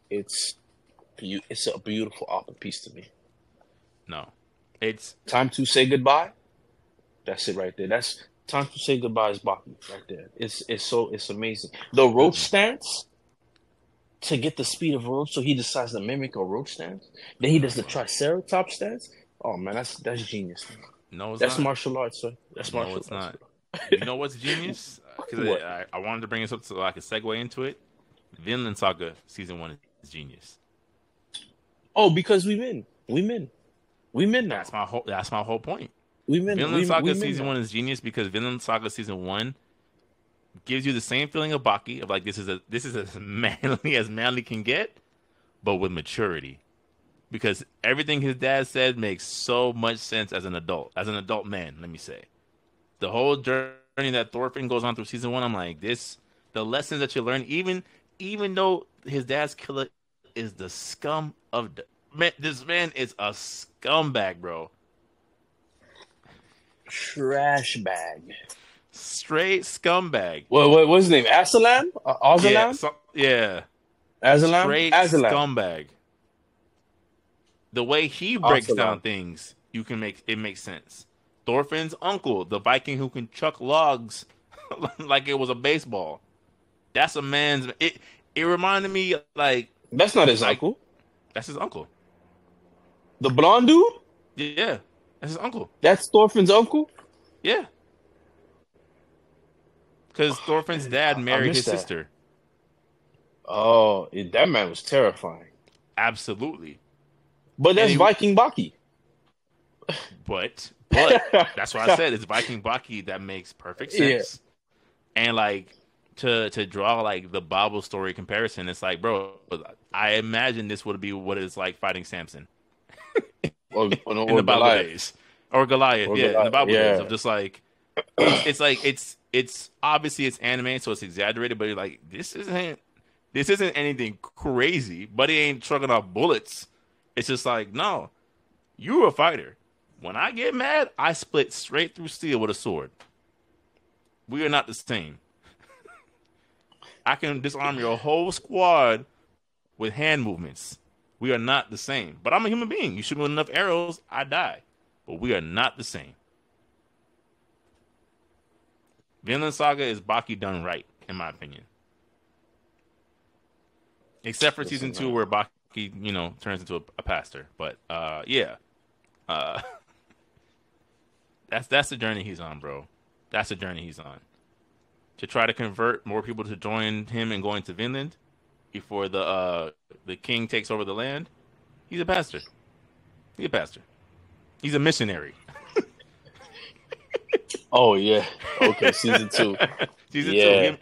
It's it's it's a beautiful art piece to me. no, it's Time to say goodbye. That's it right there. That's time to say goodbye is Baki right there. It's it's so it's amazing. The rope stance to get the speed of rope, so he decides to mimic a rope stance. Then he does the triceratops stance. Oh man, that's that's genius. No, That's not. martial arts, sir. That's No, it's arts. not. you know what's genius? Because What? I, I wanted to bring this up so I could segue into it. Vinland Saga season one is genius. Oh, because we win. We win. We win now. That's my whole. That's my whole point. Win. Vinland we, Saga we season one is genius because Vinland Saga season one gives you the same feeling of Baki of like this is a this is as manly as manly can get, but with maturity. Because everything his dad said makes so much sense as an adult, as an adult man. Let me say, the whole journey that Thorfinn goes on through season one, I'm like this. The lessons that you learn, even even though his dad's killer is the scum of the man, this man is a scumbag, bro. Trash bag. Straight scumbag. What, what what's his name? Asalam? Uh, Azalam? Yeah, so, yeah. Azalam? Straight Azalam. scumbag. The way he breaks Asalam. down things, you can make it makes sense. Thorfinn's uncle, the Viking who can chuck logs like it was a baseball. That's a man's. It it reminded me like That's not his Like- uncle. that's his uncle. The blonde dude? Yeah, that's his uncle. That's Thorfinn's uncle? Yeah. Because oh, Thorfinn's man, dad married his that. sister. Oh, that man was terrifying. Absolutely. But that's he- Viking Baki. But but that's what I said it's Viking Baki that makes perfect Yeah. sense. And like to to draw like the Bible story comparison, it's like, bro, I imagine this would be what it's like fighting Samson or, or, in the Bible Goliath. days, or Goliath, Or yeah, in the Goliath, Bible days yeah. of just like it's, it's like it's it's obviously it's anime, so it's exaggerated, but you're like this isn't this isn't anything crazy, but he ain't trucking off bullets. It's just like no, you're a fighter. When I get mad, I split straight through steel with a sword. We are not the same. I can disarm your whole squad with hand movements. We are not the same. But I'm a human being. You shoot me with enough arrows, I die. But we are not the same. Vinland Saga is Baki done right, in my opinion. Except for season two, where Baki, you know, turns into a, a pastor. But uh, yeah, uh, that's that's the journey he's on, bro. That's the journey he's on. To try to convert more people to join him and going to Vinland before the uh, the king takes over the land. He's a pastor. He's a pastor. He's a missionary. Oh yeah. Okay, season two. Season Yeah. two.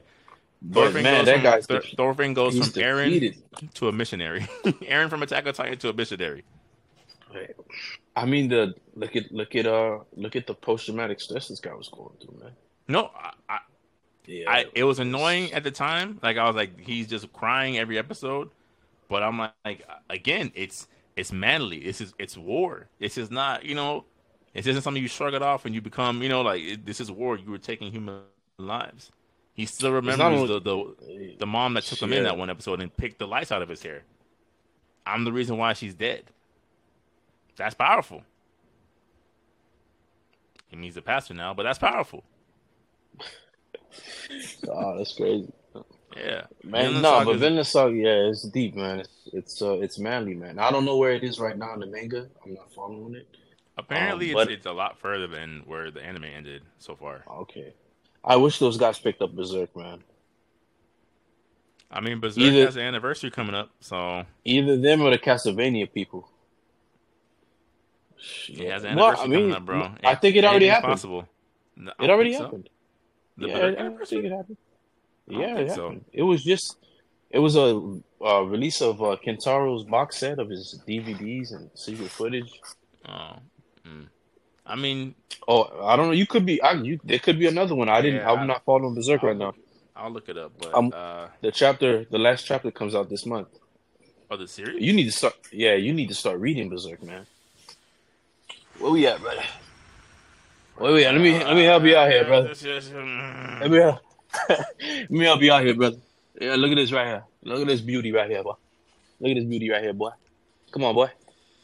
But Thorfinn man, goes that from, guy's Thorfinn goes from Eren to a missionary. Eren from Attack on Titan to a missionary. I mean the look at look at uh look at the post traumatic stress this guy was going through, man. No, I, Yeah. I it was annoying at the time. Like I was like, he's just crying every episode. But I'm like, like again, it's it's manly. This is it's war. This is not you know, this isn't something you shrug it off and you become you know like it, this is war. You were taking human lives, He still remembers only- the, the the mom that took him in that one episode and picked the lights out of his hair. I'm the reason why she's dead. That's powerful. He means a pastor now, but that's powerful. Oh, that's crazy. Yeah, Man, no, but Vinland Saga, yeah, it's deep, man. It's it's uh, it's manly, man. I don't know where it is right now in the manga. I'm not following it. apparently um, it's, but- it's a lot further than where the anime ended so far. Okay, I wish those guys picked up Berserk, man. I mean, Berserk Either- has an anniversary coming up, so Either them or the Castlevania people. it has an Well, anniversary coming up, bro. I think it already happened. Possible. No, It already think so. Happened. The yeah, Berserk I- I anniversary? think it happened. I Yeah, think it so. It was just, it was a uh, release of uh, Kentaro's box set of his DVDs and secret footage. Oh, mm. I mean, Oh, I don't know. You could be. I, you, there could be another one. I didn't. Yeah, I- I'm not following Berserk I'll right now. I'll look it up. But Um, uh, The chapter, the last chapter comes out this month. oh, the series. You need to start. Yeah, you need to start reading Berserk, man. Where we at, brother? Where we at? Let me let me help you out here, brother. This is, mm, Let me help. let me help you out here, brother. Yeah, look at this right here. Look at this beauty right here, boy. Look at this beauty right here, boy. Come on, boy.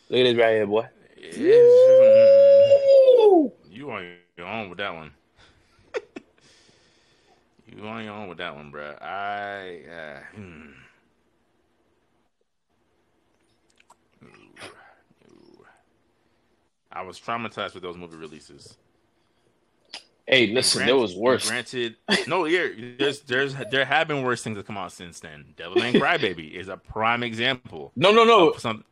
Look at this right here, boy. it's, mm, You on your own with that one. you are on your own with that one, bro. I. Uh, hmm. Ooh, ooh. I was traumatized with those movie releases. Hey, listen, Grant- there was worse. Granted, no, yeah, there's there's there have been worse things that come out since then. Devilman Crybaby is a prime example. No, no, no, some,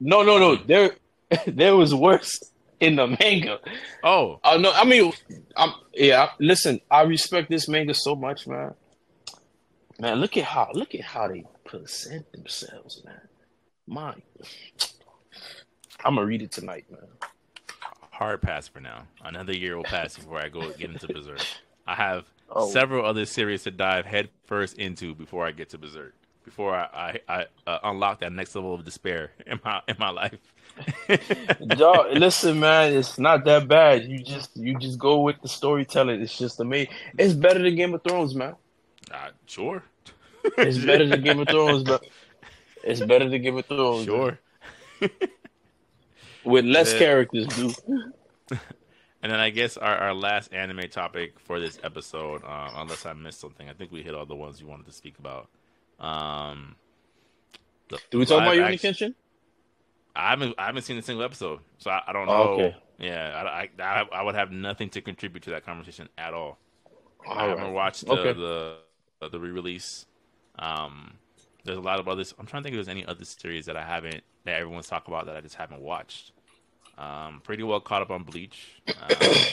no, no, no. There, there was worse in the manga. oh, Oh no, I mean, I'm yeah. Listen, I respect this manga so much, man. Man, look at how look at how they present themselves, man. My, I'm gonna read it tonight, man. Hard pass for now. Another year will pass before I go get into Berserk. I have Oh. several other series to dive headfirst into before I get to Berserk. Before I I, I uh, unlock that next level of despair in my in my life. Listen, man, it's not that bad. You just you just go with the storytelling. It's just amazing. It's better than Game of Thrones, man. Uh, sure. It's better than Game of Thrones, but It's better than Game of Thrones. Sure. With less Yeah. characters, dude. And then I guess our, our last anime topic for this episode, um, unless I missed something, I think we hit all the ones you wanted to speak about. Um, the Did we talk about live Yoni Kenshin? I haven't I haven't seen a single episode, so I, I don't know. Oh, okay. Yeah, I, I I would have nothing to contribute to that conversation at all. I All haven't right. watched the Okay. the, uh, the re-release. Um, there's a lot of others. I'm trying to think if there's any other series that I haven't that everyone's talking about that I just haven't watched. Um, pretty well caught up on Bleach. Um,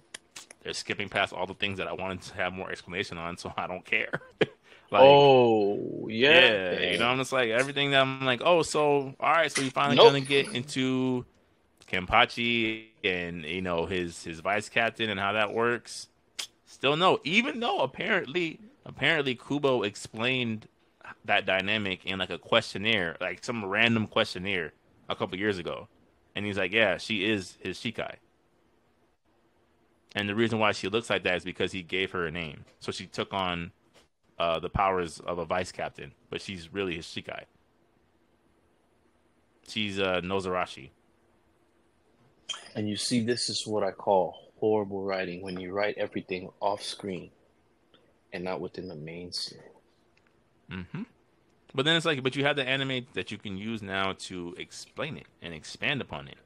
they're skipping past all the things that I wanted to have more explanation on, so I don't care. like, oh yeah, yeah, you know, I'm just like everything that I'm like, oh, so all right, so you finally Nope. gonna get into Kenpachi and you know his his vice captain and how that works. Still no, even though apparently apparently Kubo explained that dynamic in like a questionnaire, like some random questionnaire a couple years ago, and he's like, yeah, she is his Shikai. And the reason why she looks like that is because he gave her a name, so she took on uh, the powers of a vice captain, but she's really his Shikai. She's uh, Nozarashi. And you see, this is what I call horrible writing when you write everything off screen and not within the main series. hmm But then it's like, but you have the anime that you can use now to explain it and expand upon it,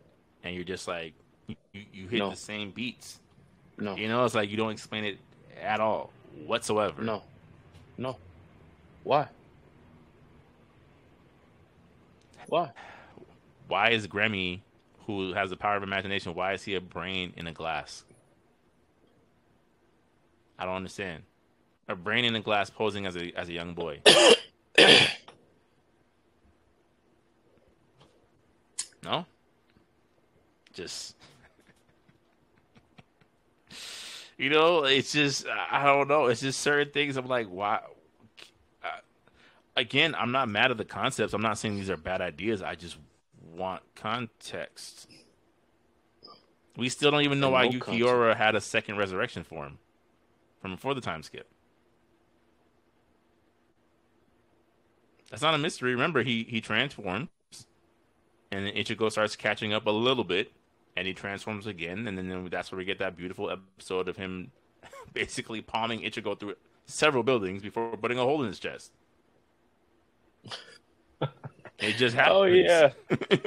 and you're just like, you, you hit No. the same beats. No, You know, it's like you don't explain it at all whatsoever. no, no. Why? Why? Why is Gremmy, who has the power of imagination, why is he a brain in a glass? I don't understand. A brain in a glass posing as a as a young boy. no? Just You know, it's just I don't know. It's just certain things. I'm like, why? Uh, again, I'm not mad at the concepts. I'm not saying these are bad ideas. I just want context. We still don't even know And why no Ulquiorra had a second resurrection form. from before the time skip. That's not a mystery. Remember, he he transforms, and then Ichigo starts catching up a little bit, and he transforms again, and then that's where we get that beautiful episode of him basically palming Ichigo through several buildings before putting a hole in his chest. It just oh, happens. Oh yeah,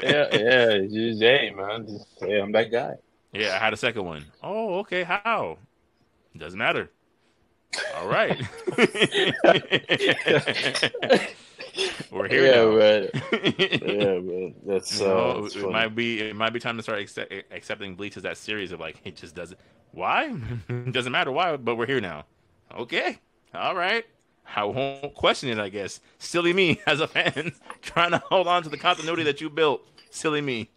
yeah, yeah. Just hey, man. Just, hey, I'm that guy. Yeah, I had a second one. Oh, okay. How? Doesn't matter. All right. We're here yeah, now. man. Yeah, man. That's You uh, know, that's it funny. might be it might be time to start accept, accepting Bleach as that series of like it just doesn't. Why? doesn't matter why, but we're here now. Okay, all right. I won't question it. I guess. Silly me as a fan trying to hold on to the continuity that you built. Silly me.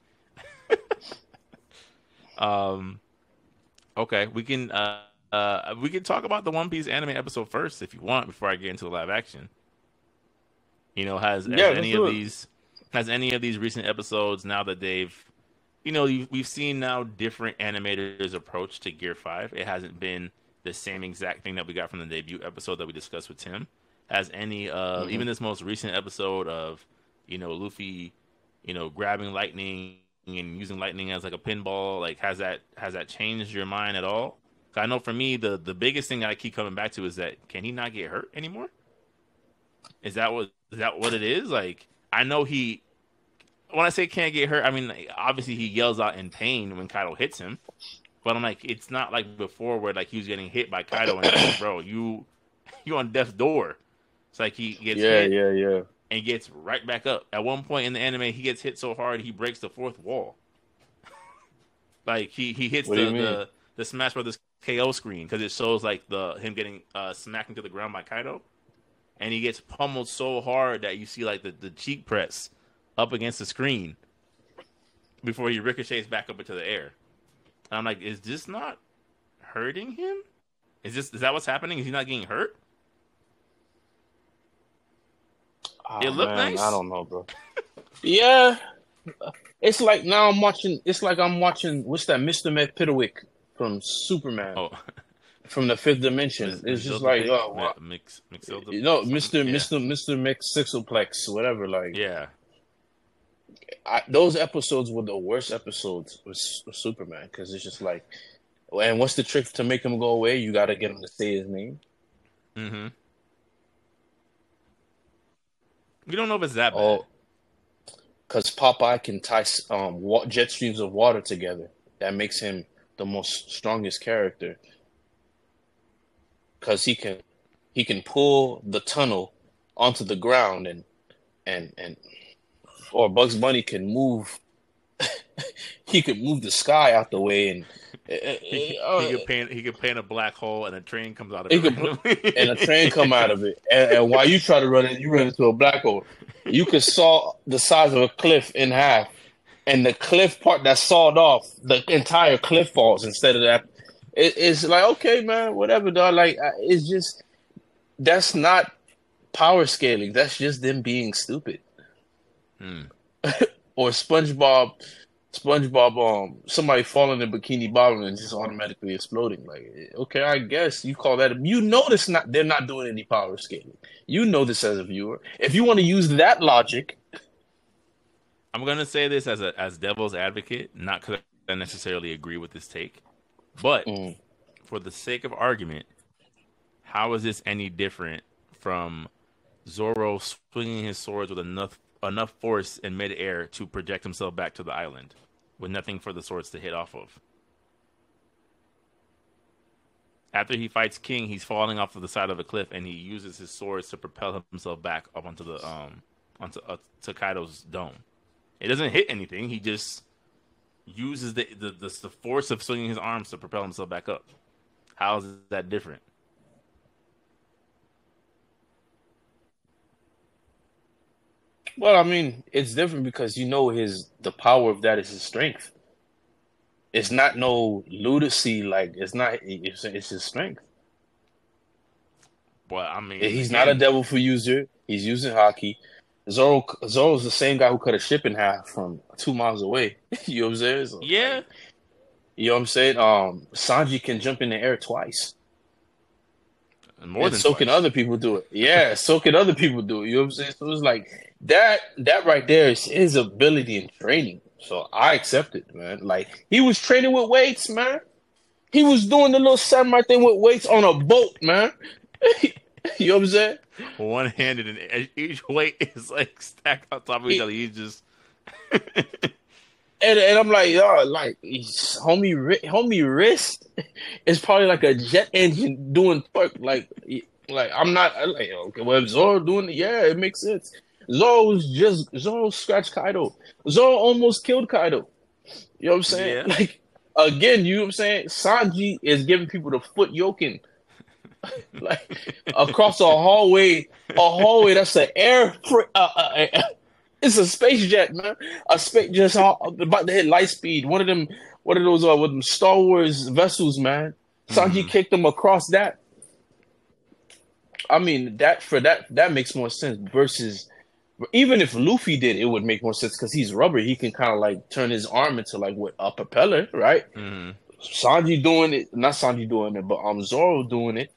um. Okay, we can uh, uh we can talk about the One Piece anime episode first if you want before I get into the live action. You know, has, has Yeah, let's any of it. these has any of these recent episodes now that they've you know we've seen now different animators approach to Gear Five. It hasn't been the same exact thing that we got from the debut episode that we discussed with Tim. Has any uh Mhm. even this most recent episode of you know Luffy, you know grabbing lightning and using lightning as like a pinball like has that has that changed your mind at all? I know for me the the biggest thing that I keep coming back to is that can he not get hurt anymore? Is that what is that what it is? Like I know he when I say can't get hurt, I mean like, obviously he yells out in pain when Kaido hits him. But I'm like, it's not like before where like he was getting hit by Kaido and like, bro, you you on death's door. It's like he gets yeah, hit yeah, yeah. and gets right back up. At one point in the anime, he gets hit so hard he breaks the fourth wall. like he he hits What the, the the Smash Brothers KO screen because it shows like the him getting uh, smacked into the ground by Kaido, and he gets pummeled so hard that you see like the, the cheek press up against the screen before he ricochets back up into the air. And I'm like, is this not hurting him? Is this is that what's happening? Is he not getting hurt? Oh, It looked man, nice. I don't know, bro. yeah, it's like now I'm watching. It's like I'm watching. What's that, Mister Meth Pitterwick from Superman Oh, from the Fifth Dimension? It's just like, oh, wow. mix mix you know, Mister yeah. Mister Mister Mix Sixplex, whatever. Like, Yeah, I, those episodes were the worst episodes with, with Superman because it's just like, and what's the trick to make him go away? You got to get him to say his name. mm-hmm. We don't know if it's that bad. Oh, because Popeye can tie um jet streams of water together. That makes him the most strongest character. Because he can he can pull the tunnel onto the ground and and and or Bugs Bunny can move. he could move the sky out the way and. he, uh, he could paint he could paint a black hole and a train comes out of it. could and a train come out of it. And, and while you try to run it, you run into a black hole. You could saw the size of a cliff in half, and the cliff part that sawed off, the entire cliff falls instead of that. It, it's like okay, man, whatever, dog. Like I- it's just that's not power scaling. That's just them being stupid. Hmm. Or SpongeBob, SpongeBob, um, somebody falling in Bikini Bottom and just automatically exploding. Like, okay, I guess you call that. You know, this not they're not doing any power scaling. You know this as a viewer. If you want to use that logic, I'm gonna say this as a as devil's advocate, not because I necessarily agree with this take, but mm, for the sake of argument, how is this any different from Zoro swinging his swords with enough enough force in midair to project himself back to the island, with nothing for the swords to hit off of? After he fights King, he's falling off of the side of a cliff, and he uses his swords to propel himself back up onto the um onto uh, to Kaido's dome. It doesn't hit anything. He just uses the the, the the force of swinging his arms to propel himself back up. How is that different? well, I mean, it's different because you know his the power of that is his strength. It's not no lunacy. Like it's not. It's, it's his strength. Well, I mean, He's not a devil for user. He's using Haki. Zoro Zoro's the same guy who cut a ship in half from two miles away. you know what I'm saying? So, Yeah, You know what I'm saying? Um, Sanji can jump in the air twice. more and than so twice. can other people do it. Yeah, so can other people do it. You know what I'm saying? So it's like that. That right there is his ability and training. So I accept it, man. Like he was training with weights, man. He was doing the little samurai thing with weights on a boat, man. you know what I'm saying? one handed and each weight is like stacked on top of each other. He just And, and I'm like, yo, like homie, homie wrist is probably like a jet engine doing torque. Like, like I'm not I'm like okay, well, Zoro doing it, yeah, it makes sense. Zoro was just Zoro scratched Kaido. Zoro almost killed Kaido. You know what I'm saying? Yeah. Like again, you know what I'm saying? Sanji is giving people the foot yoking. like across a hallway, a hallway that's an air fr- uh, uh, uh, it's a space jet, man. A space just uh, about to hit light speed. One of them, one of those uh, with them Star Wars vessels, man. Sanji Mhm. kicked them across that. I mean, that for that that makes more sense versus even if Luffy did, it would make more sense because he's rubber. He can kind of like turn his arm into like what a propeller, right? mhm. Sanji doing it, not Sanji doing it, but um Zoro doing it.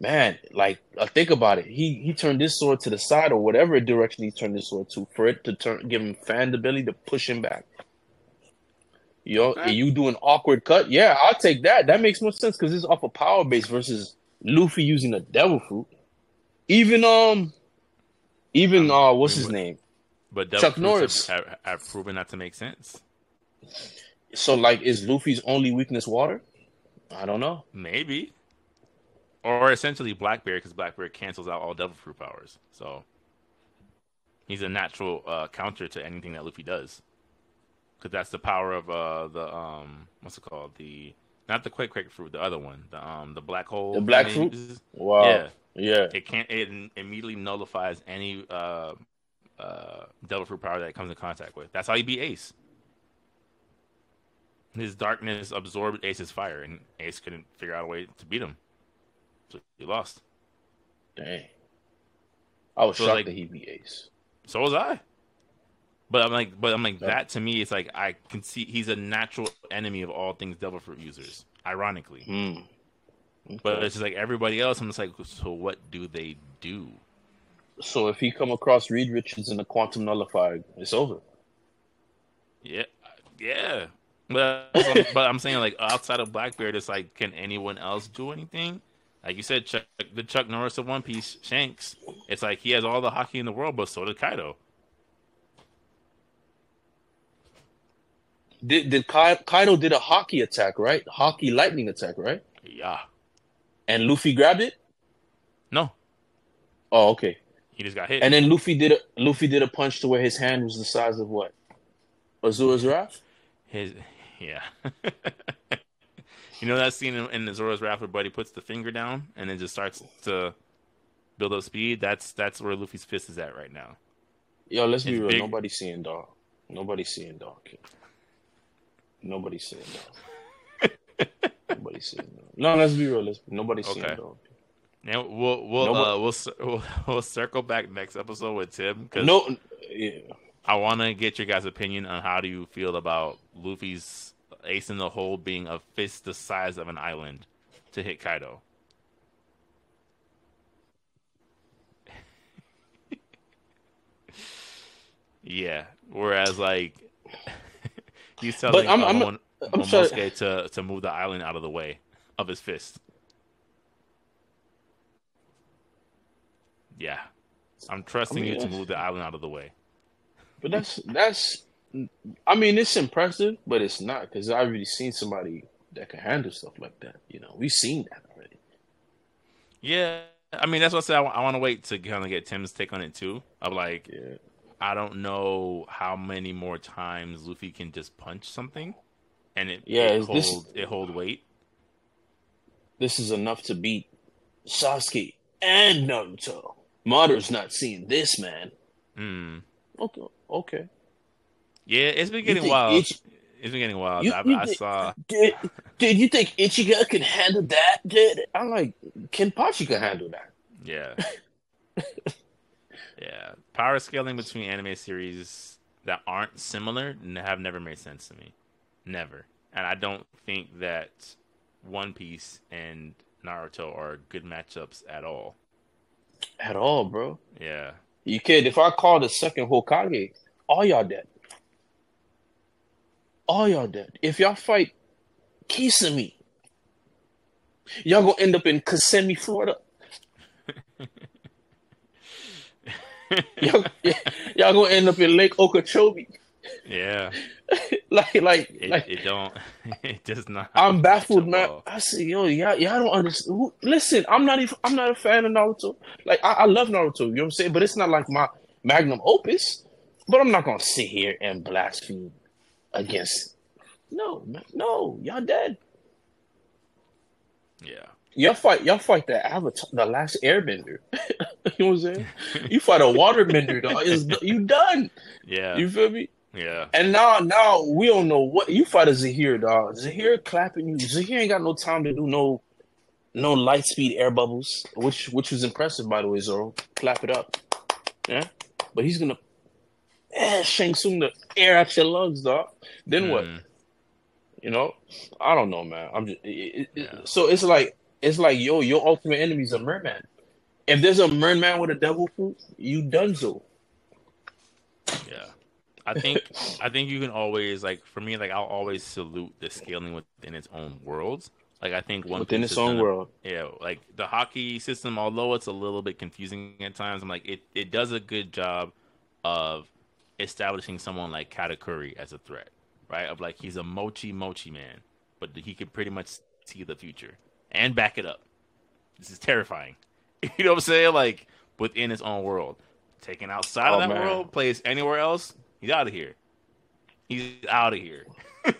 Man, like uh, think about it. He he turned this sword to the side or whatever direction he turned this sword to for it to turn, give him fan ability to push him back. Yo, Okay. you do an awkward cut? Yeah, I'll take that. That makes more sense because it's off a power base versus Luffy using a devil fruit. Even um, even uh, what's his name? But Devil Chuck Norris. have, have, have proven not to make sense. So like, is Luffy's only weakness water? I don't know. Maybe. Or essentially Blackbeard, because Blackbeard cancels out all Devil Fruit powers. So he's a natural uh, counter to anything that Luffy does. Because that's the power of uh, the um, what's it called? The not the quick quick fruit, the other one, the um, the black hole. The black fruit? Wow. Yeah, Yeah. it can't. It immediately nullifies any uh, uh, Devil Fruit power that it comes in contact with. That's how he beat Ace. His darkness absorbed Ace's fire, and Ace couldn't figure out a way to beat him. So he lost. Dang. I was So, shocked like- that he beat Ace. So was I. But I'm like, but I'm like Yeah. that to me. It's like I can see he's a natural enemy of all things Devil Fruit users. Ironically, Hmm. but it's just like everybody else. I'm just like, so what do they do? So if he come across Reed Richards in the quantum nullifier, it's over. Yeah, yeah. But but I'm saying like outside of Blackbeard, it's like, can anyone else do anything? Like you said, Chuck, the Chuck Norris of One Piece, Shanks. It's like he has all the Haki in the world, but so did Kaido. Did did Kai, Kaido did a Haki attack, right? Haki lightning attack, right? Yeah. And Luffy grabbed it. No, Oh, okay. he just got hit. And then Luffy did a Luffy did a punch to where his hand was the size of what? Asura's Wrath. His yeah. you know that scene in, in the Asura's Wrath where Buddy puts the finger down and then just starts to build up speed. That's that's where Luffy's fist is at right now. Yo, let's be real. big. Nobody's seeing dog. Nobody's seeing dog. Nobody's seeing dog. Nobody's seeing dog. No, let's be real. Let's, nobody's seeing Okay. dog. Now we'll we'll Nobody- uh, we'll, we'll we'll circle back next episode with Tim because No, yeah. I want to get your guys' opinion on how do you feel about Luffy's ace in the hole being a fist the size of an island to hit Kaido. yeah, whereas like he's telling I'm- uh, I'm- Mon- I'm. Momosuke to to move the island out of the way of his fist. Yeah, I'm trusting I mean, you to move the island out of the way. But that's that's. I mean, it's impressive, but it's not because I've already seen somebody that can handle stuff like that. You know, we've seen that already. Yeah, I mean that's what I said. I, want to wait to kind of get Tim's take on it too. Of like, Yeah, I don't know how many more times Luffy can just punch something, and it Yeah, it is this- it hold weight. this is enough to beat Sasuke and Naruto. Madara's not seeing this, man. Hmm. Okay, okay. Yeah, it's been getting wild. Ich- it's been getting wild. You- I, you I think- saw. Did, did you think Ichigo can handle that? Did I'm like Kenpachi can handle that. Yeah. yeah. Power scaling between anime series that aren't similar have never made sense to me. Never. And I don't think that One Piece and Naruto are good matchups at all. At all, bro. Yeah. You kid, if I call the second Hokage, all y'all dead. All y'all dead. If y'all fight Kisame, y'all gonna end up in Kissimmee, Florida. y'all, y'all gonna end up in Lake Okeechobee. Yeah. like, like, It, like. it don't. It does not. I'm baffled, man. I say, yo, y'all, y'all don't understand. Who, listen, I'm not even. I'm not a fan of Naruto. Like, I, I love Naruto. You know what I'm saying? But it's not like my magnum opus. But I'm not gonna sit here and blaspheme against. No, no, y'all dead. Yeah. Y'all fight. Y'all fight the Avatar, the last Airbender. you know what I'm saying? You fight a waterbender, dog. It's, you done. Yeah. You feel me? yeah. And now, now we don't know what you fight a Zaheer, dog. Zaheer clapping you. Zaheer ain't got no time to do no, no light speed air bubbles, which which was impressive by the way, Zoro. Clap it up, yeah. But he's gonna, eh, Shang Tsung the air out your lungs, dog. Then what? Mm. You know, I don't know, man. I'm just it, Yeah. so it's like it's like yo, your ultimate enemy is a merman. If there's a merman with a devil fruit, you done so. Yeah. I think I think you can always like for me like I'll always salute the scaling within its own worlds. Like I think one within its own world. Yeah, like the Haki system, although it's a little bit confusing at times, I'm like it, it does a good job of establishing someone like Katakuri as a threat, right? Of like he's a mochi mochi man, but he can pretty much see the future and back it up. This is terrifying. you know what I'm saying? Like within his own world. Taken outside Oh, of that man. world, plays anywhere else, he's out of here. He's out of here.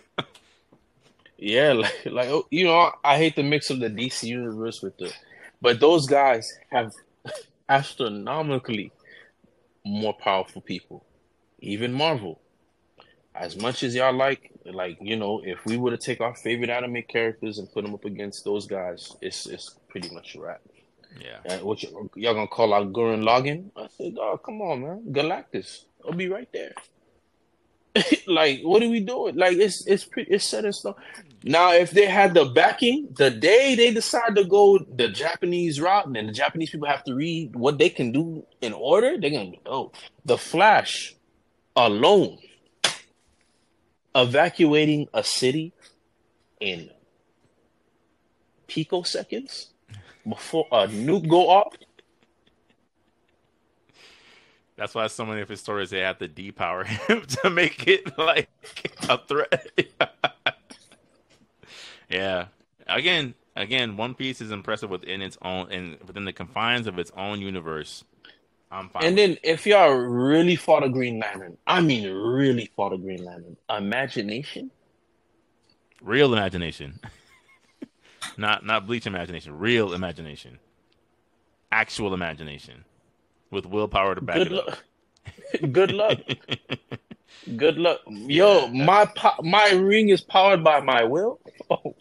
Yeah, like, like oh, you know, I hate the mix of the DC universe with the, but those guys have astronomically more powerful people, even Marvel. As much as y'all like, like you know, if we were to take our favorite anime characters and put them up against those guys, it's it's pretty much a wrap. Yeah. What y- y'all gonna call out Gurren Lagann? I said, oh, come on, man, Galactus, I'll be right there. like, what are we doing? Like, it's it's pretty, it's set in stone. Now, if they had the backing, the day they decide to go the Japanese route, and the Japanese people have to read what they can do in order, they're gonna oh, the Flash alone evacuating a city in picoseconds before a nuke go off. That's why so many of his stories they have to depower him to make it like a threat. yeah. Again, again, One Piece is impressive within its own and within the confines of its own universe. I'm fine. And then if y'all really fought a Green Lantern, I mean really fought a Green Lantern, imagination. real imagination. not not bleach imagination, real imagination. Actual imagination. With willpower to back Good it up. Good luck. Good luck. Yo, Yeah. my po- my ring is powered by my will. Oh.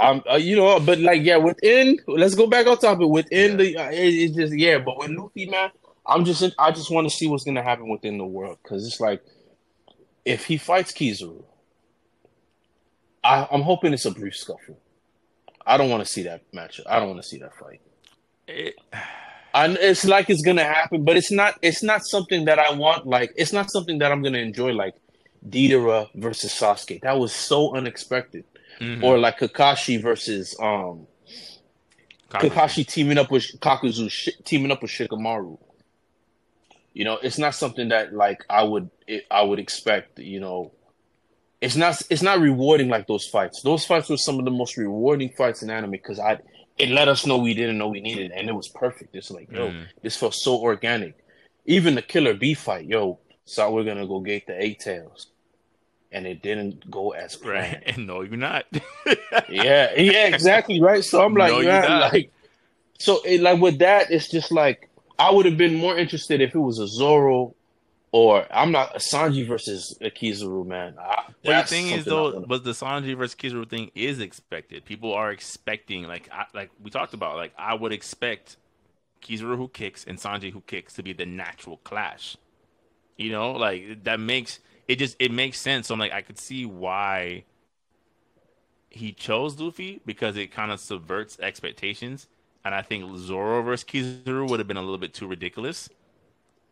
Um, uh, you know, but like, yeah, within. Let's go back on topic. Within Yeah. the, uh, it, it's just yeah. But with Luffy, man, I'm just, I just want to see what's gonna happen within the world because it's like, if he fights Kizaru, I, I'm hoping it's a brief scuffle. I don't want to see that match. I don't want to see that fight. It- And it's like it's gonna happen, but it's not. It's not something that I want. Like it's not something that I'm gonna enjoy. Like Deidara versus Sasuke. That was so unexpected. Mhm. Or like Kakashi versus um Kakashi teaming up with Kakuzu, sh- teaming up with Shikamaru. You know, it's not something that like I would it, I would expect. You know, it's not it's not rewarding like those fights. Those fights were some of the most rewarding fights in anime because I it let us know we didn't know we needed, it, and it was perfect. It's like yo, Mm. this felt so organic. Even the Killer Bee fight, yo, so we're gonna go get the eight tails, and it didn't go as planned. Right. And no, you're not. Yeah, yeah, exactly, right. So I'm like, No, you're man, not. like, so it, like with that, it's just like I would have been more interested if it was a Zoro or I'm not a Sanji versus a Kizaru, man. I, But the thing is, though, but the Sanji versus Kizaru thing is expected. People are expecting, like, I, like we talked about, like I would expect Kizaru who kicks and Sanji who kicks to be the natural clash. You know, like that makes it just it makes sense. So I'm like, I could see why he chose Luffy because it kind of subverts expectations, and I think Zoro versus Kizaru would have been a little bit too ridiculous.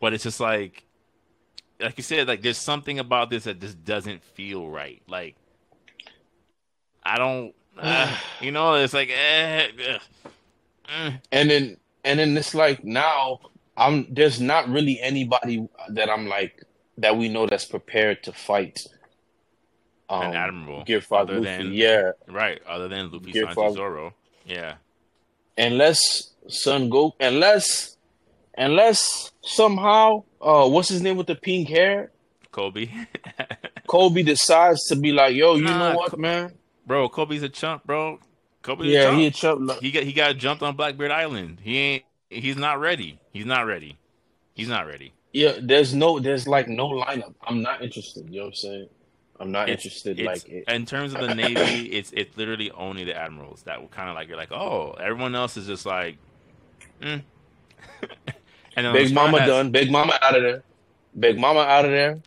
But it's just like, like you said, like there's something about this that just doesn't feel right. Like I don't, uh, you know, it's like, eh, eh, eh. And then and then it's like now I'm there's not really anybody that I'm like that we know that's prepared to fight. Um, An admiral, Gear Five other Luffy, than- yeah. right? Other than Luffy, Gear Sanji. Zoro, yeah. Unless Son Go, unless unless somehow, uh, what's his name with the pink hair? Koby, Koby decides to be like, yo, you Nah, know what, man? bro, Koby's a chump, bro. Koby's a Yeah, chump. he a chump. He got he got jumped on Blackbeard Island. He ain't. He's not ready. He's not ready. He's not ready. Yeah, there's no, there's like no lineup. I'm not interested. You know what I'm saying? I'm not It's- interested. It's, like, it, in terms of the Navy, it's it's literally only the admirals that will kind of like you're like, oh, everyone else is just like, mm. and Big Mama Hats- done. Big Mama out of there. Big Mama out of there.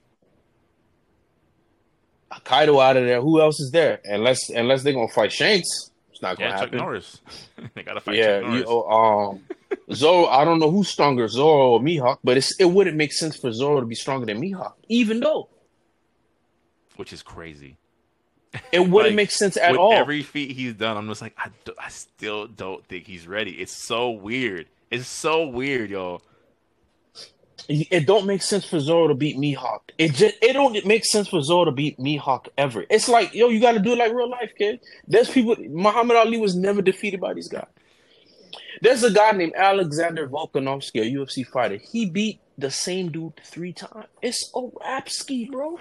Kaido out of there. Who else is there? Unless unless they're gonna fight Shanks, it's not gonna Yeah, Chuck happen. Norris. they gotta fight Yeah, Chuck you, oh, um, Zoro. I don't know who's stronger, Zoro or Mihawk, but it's it wouldn't make sense for Zoro to be stronger than Mihawk, even though which is crazy. it wouldn't Like, make sense at With all. every feat he's done, I'm just like, I, do- I still don't think he's ready. It's so weird. It's so weird, yo. It don't make sense for Zoro to beat Mihawk. It just it don't make sense for Zoro to beat Mihawk ever. It's like yo, you got to do it like real life, kid. There's people. Muhammad Ali was never defeated by these guys. There's a guy named Alexander Volkanovski, a UFC fighter. He beat the same dude three times. It's a rap bro.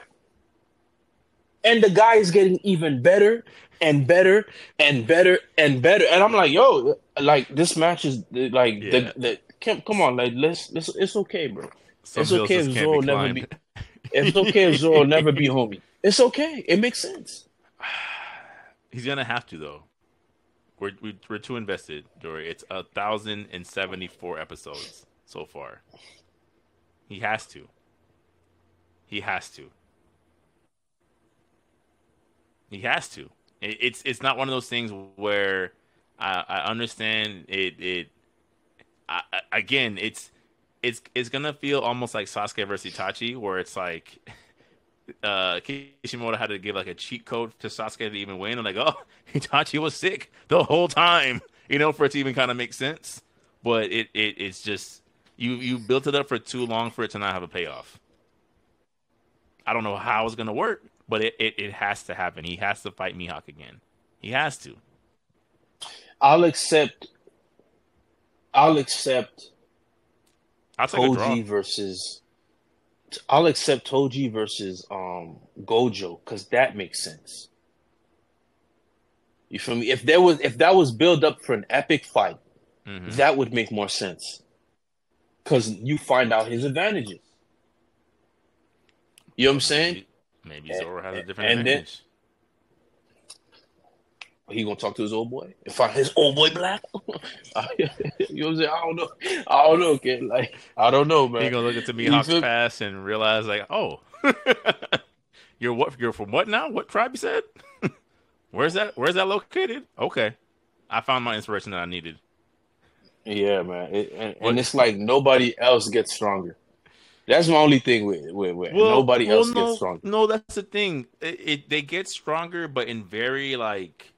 And the guy is getting even better and better and better and better. And I'm like, yo, like this match is like Yeah. the the come, come on, like let's, let's it's okay, bro. Some It's okay if Zoro never be. It's okay if Zoro never be homie. It's okay. It makes sense. He's gonna have to though. We're we, we're too invested, Dory. It's a thousand and seventy four episodes so far. He has to. He has to. He has to. It, it's it's not one of those things where I, I understand it. It I- again, it's it's it's gonna feel almost like Sasuke versus Itachi, where it's like uh Kishimoto had to give like a cheat code to Sasuke to even win. I'm like, oh, Itachi was sick the whole time, you know, for it to even kind of make sense. But it, it it's just you you built it up for too long for it to not have a payoff. I don't know how it's gonna work, but it, it, it has to happen. He has to fight Mihawk again. He has to. I'll accept. I'll accept I'll take a draw. Toji versus. I'll accept Toji versus um Gojo because that makes sense. You feel me? If there was if that was built up for an epic fight, Mhm. that would make more sense. Cause you find out his advantages. You know what I'm saying? Maybe Zoro has a different And advantage. He gonna talk to his old boy and find his old boy black. you know what I'm saying? I don't know. I don't know, kid. Like I don't know, man. He gonna look into You Mihawk's feel- past and realize like, oh, you're what? You're from what now? What tribe you said? Where's that? Where's that located? Okay, I found my inspiration that I needed. Yeah, man. It, and, and it's like nobody else gets stronger. That's my only thing with with, with Well, nobody well, else no, gets stronger. No, that's the thing. It, it they get stronger, but in very like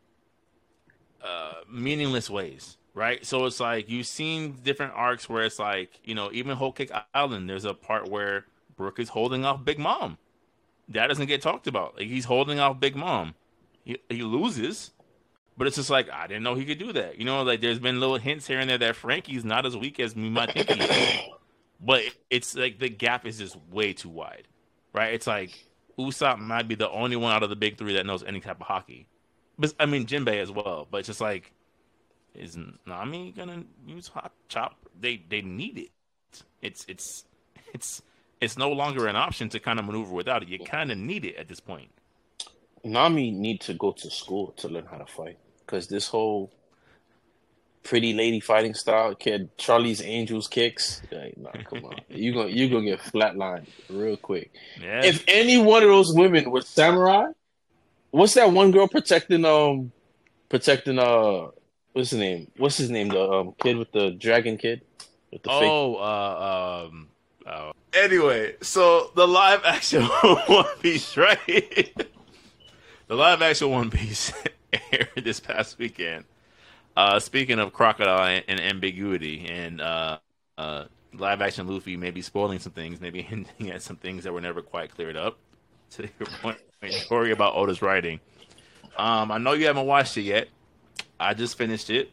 uh meaningless ways, right? So it's like you've seen different arcs where it's like you know even Whole Cake Island. There's a part where Brook is holding off Big Mom. That doesn't get talked about. Like he's holding off Big Mom. He, he loses, but it's just like I didn't know he could do that. You know, like there's been little hints here and there that Franky's not as weak as we might think he is. But it's like the gap is just way too wide, right? It's like Usopp might be the only one out of the big three that knows any type of Haki. But I mean Jinbei as well. But it's just like, is Nami gonna use hot chop? They they need it. It's it's it's it's no longer an option to kind of maneuver without it. You kind of need it at this point. Nami need to go to school to learn how to fight because this whole pretty lady fighting style, kid, Charlie's Angels kicks. Like, nah, come on, you gonna you gonna get flatlined real quick. Yeah, If any one of those women were samurai, What's that one girl protecting um protecting uh what's his name? What's his name? The um kid with the dragon kid with the fake. Oh, uh, um, uh, anyway, so the live action One Piece, right? the live action One Piece aired this past weekend. Uh, speaking of crocodile and ambiguity, and uh, uh, live action Luffy maybe spoiling some things, maybe hinting at some things that were never quite cleared up. To your point, story about Oda's writing. Um, I know you haven't watched it yet. I just finished it.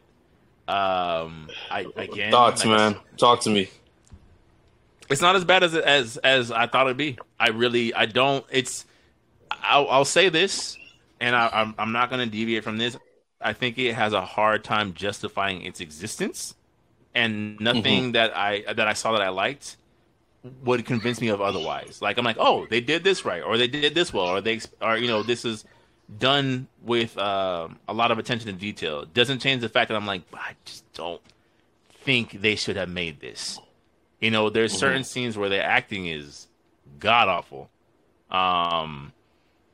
Um, I again Thoughts, like man. Talk to me. it's not as bad as as as I thought it'd be. I really I don't. It's I'll, I'll say this, and I, I'm I'm not going to deviate from this. I think it has a hard time justifying its existence, and nothing that I that I saw that I liked would convince me of otherwise. Like I'm like, oh, they did this right, or they did this well, or they or you know this is done with um a lot of attention to detail. Doesn't change the fact that I'm like, I just don't think they should have made this. You know, there's certain scenes where the acting is god awful. Um,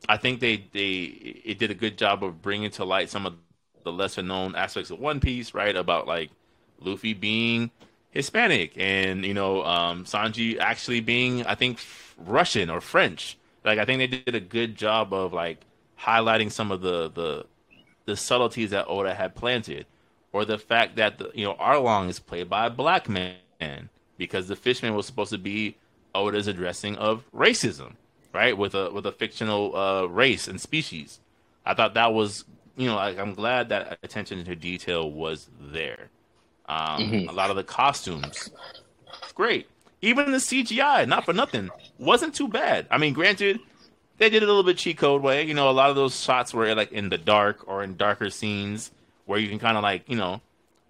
I think they they it did a good job of bringing to light some of the lesser known aspects of One Piece, right? About like Luffy being Hispanic and you know um, Sanji actually being I think Russian or French. Like I think they did a good job of like highlighting some of the the the subtleties that Oda had planted, or the fact that the, you know Arlong is played by a black man because the Fishman was supposed to be Oda's addressing of racism, right? With a with a fictional uh, race and species. I thought that was you know like, I'm glad that attention to detail was there. Um, A lot of the costumes, great. Even the CGI, not for nothing, wasn't too bad. I mean, granted, they did it a little bit cheat code way. You know, a lot of those shots were like in the dark or in darker scenes where you can kind of like you know,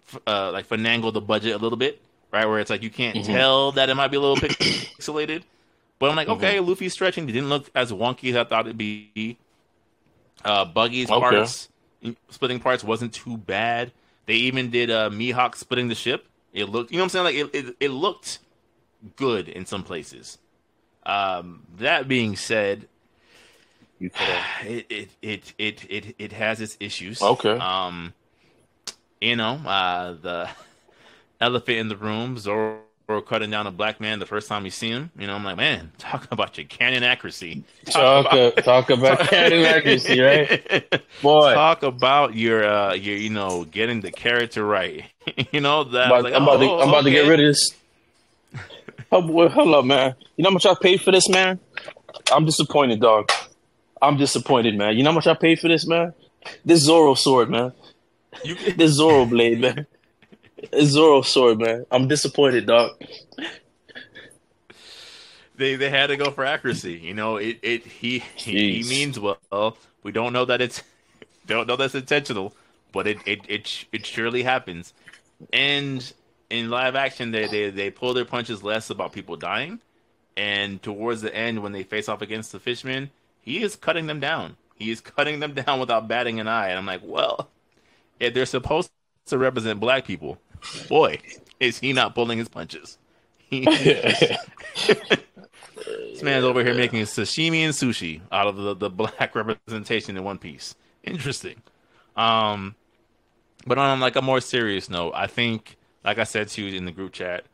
f- uh, like finagle the budget a little bit, right? Where it's like you can't tell that it might be a little pixelated. But I'm like, okay, Luffy's stretching. It didn't look as wonky as I thought it'd be. Uh, Buggy's Okay. parts, splitting parts, wasn't too bad. They even did uh, Mihawk splitting the ship. It looked, you know what I'm saying? Like it, it, it looked good in some places. Um, that being said, You could have. it it it it it, it has its issues. Okay. Um, you know, uh, the elephant in the room, Zoro cutting down a black man the first time you see him. You know, I'm like, man, talk about your canon accuracy. Talk, uh, talk about canon accuracy, right? Boy. Talk about your uh your you know getting the character right. you know that. I'm about, like, I'm about, to, oh, I'm about to get rid of this. Oh, boy, up, man. You know how much I paid for this, man? I'm disappointed, dog. I'm disappointed, man. You know how much I paid for this, man? This Zoro sword, man. You, This Zoro blade, man. Zoro sword, man. I'm disappointed, dog. they they had to go for accuracy. You know, it it he he, he means well. We don't know that it's don't know that's intentional, but it it it, it surely happens. And in live action, they they they pull their punches less about people dying, and towards the end, when they face off against the Fishman, he is cutting them down. He is cutting them down without batting an eye. And I'm like, well, if they're supposed to represent black people, boy, is he not pulling his punches? This man's over here making sashimi and sushi out of the, the black representation in One Piece. Interesting. Um, but on like a more serious note, I think, like I said to you in the group chat,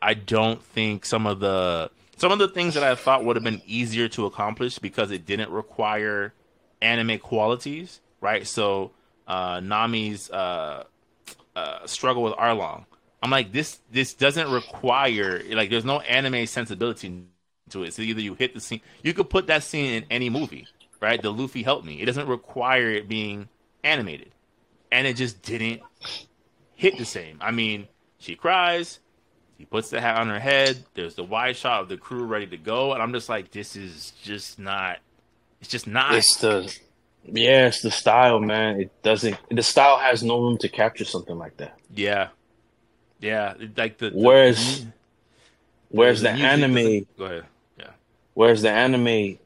I don't think some of the some of the things that I thought would have been easier to accomplish because it didn't require anime qualities, right? So uh, Nami's uh, uh, struggle with Arlong. I'm like this. This doesn't require like there's no anime sensibility to it. So either you hit the scene, you could put that scene in any movie, right? The Luffy helped me. It doesn't require it being animated, and it just didn't hit the same. I mean, she cries. He puts the hat on her head. There's the wide shot of the crew ready to go, and I'm just like, this is just not. It's just not. It's the yeah, it's the style, man. It doesn't. The style has no room to capture something like that. yeah, yeah. Like the, the Whereas, whereas the music anime, Go ahead. Yeah. whereas the anime,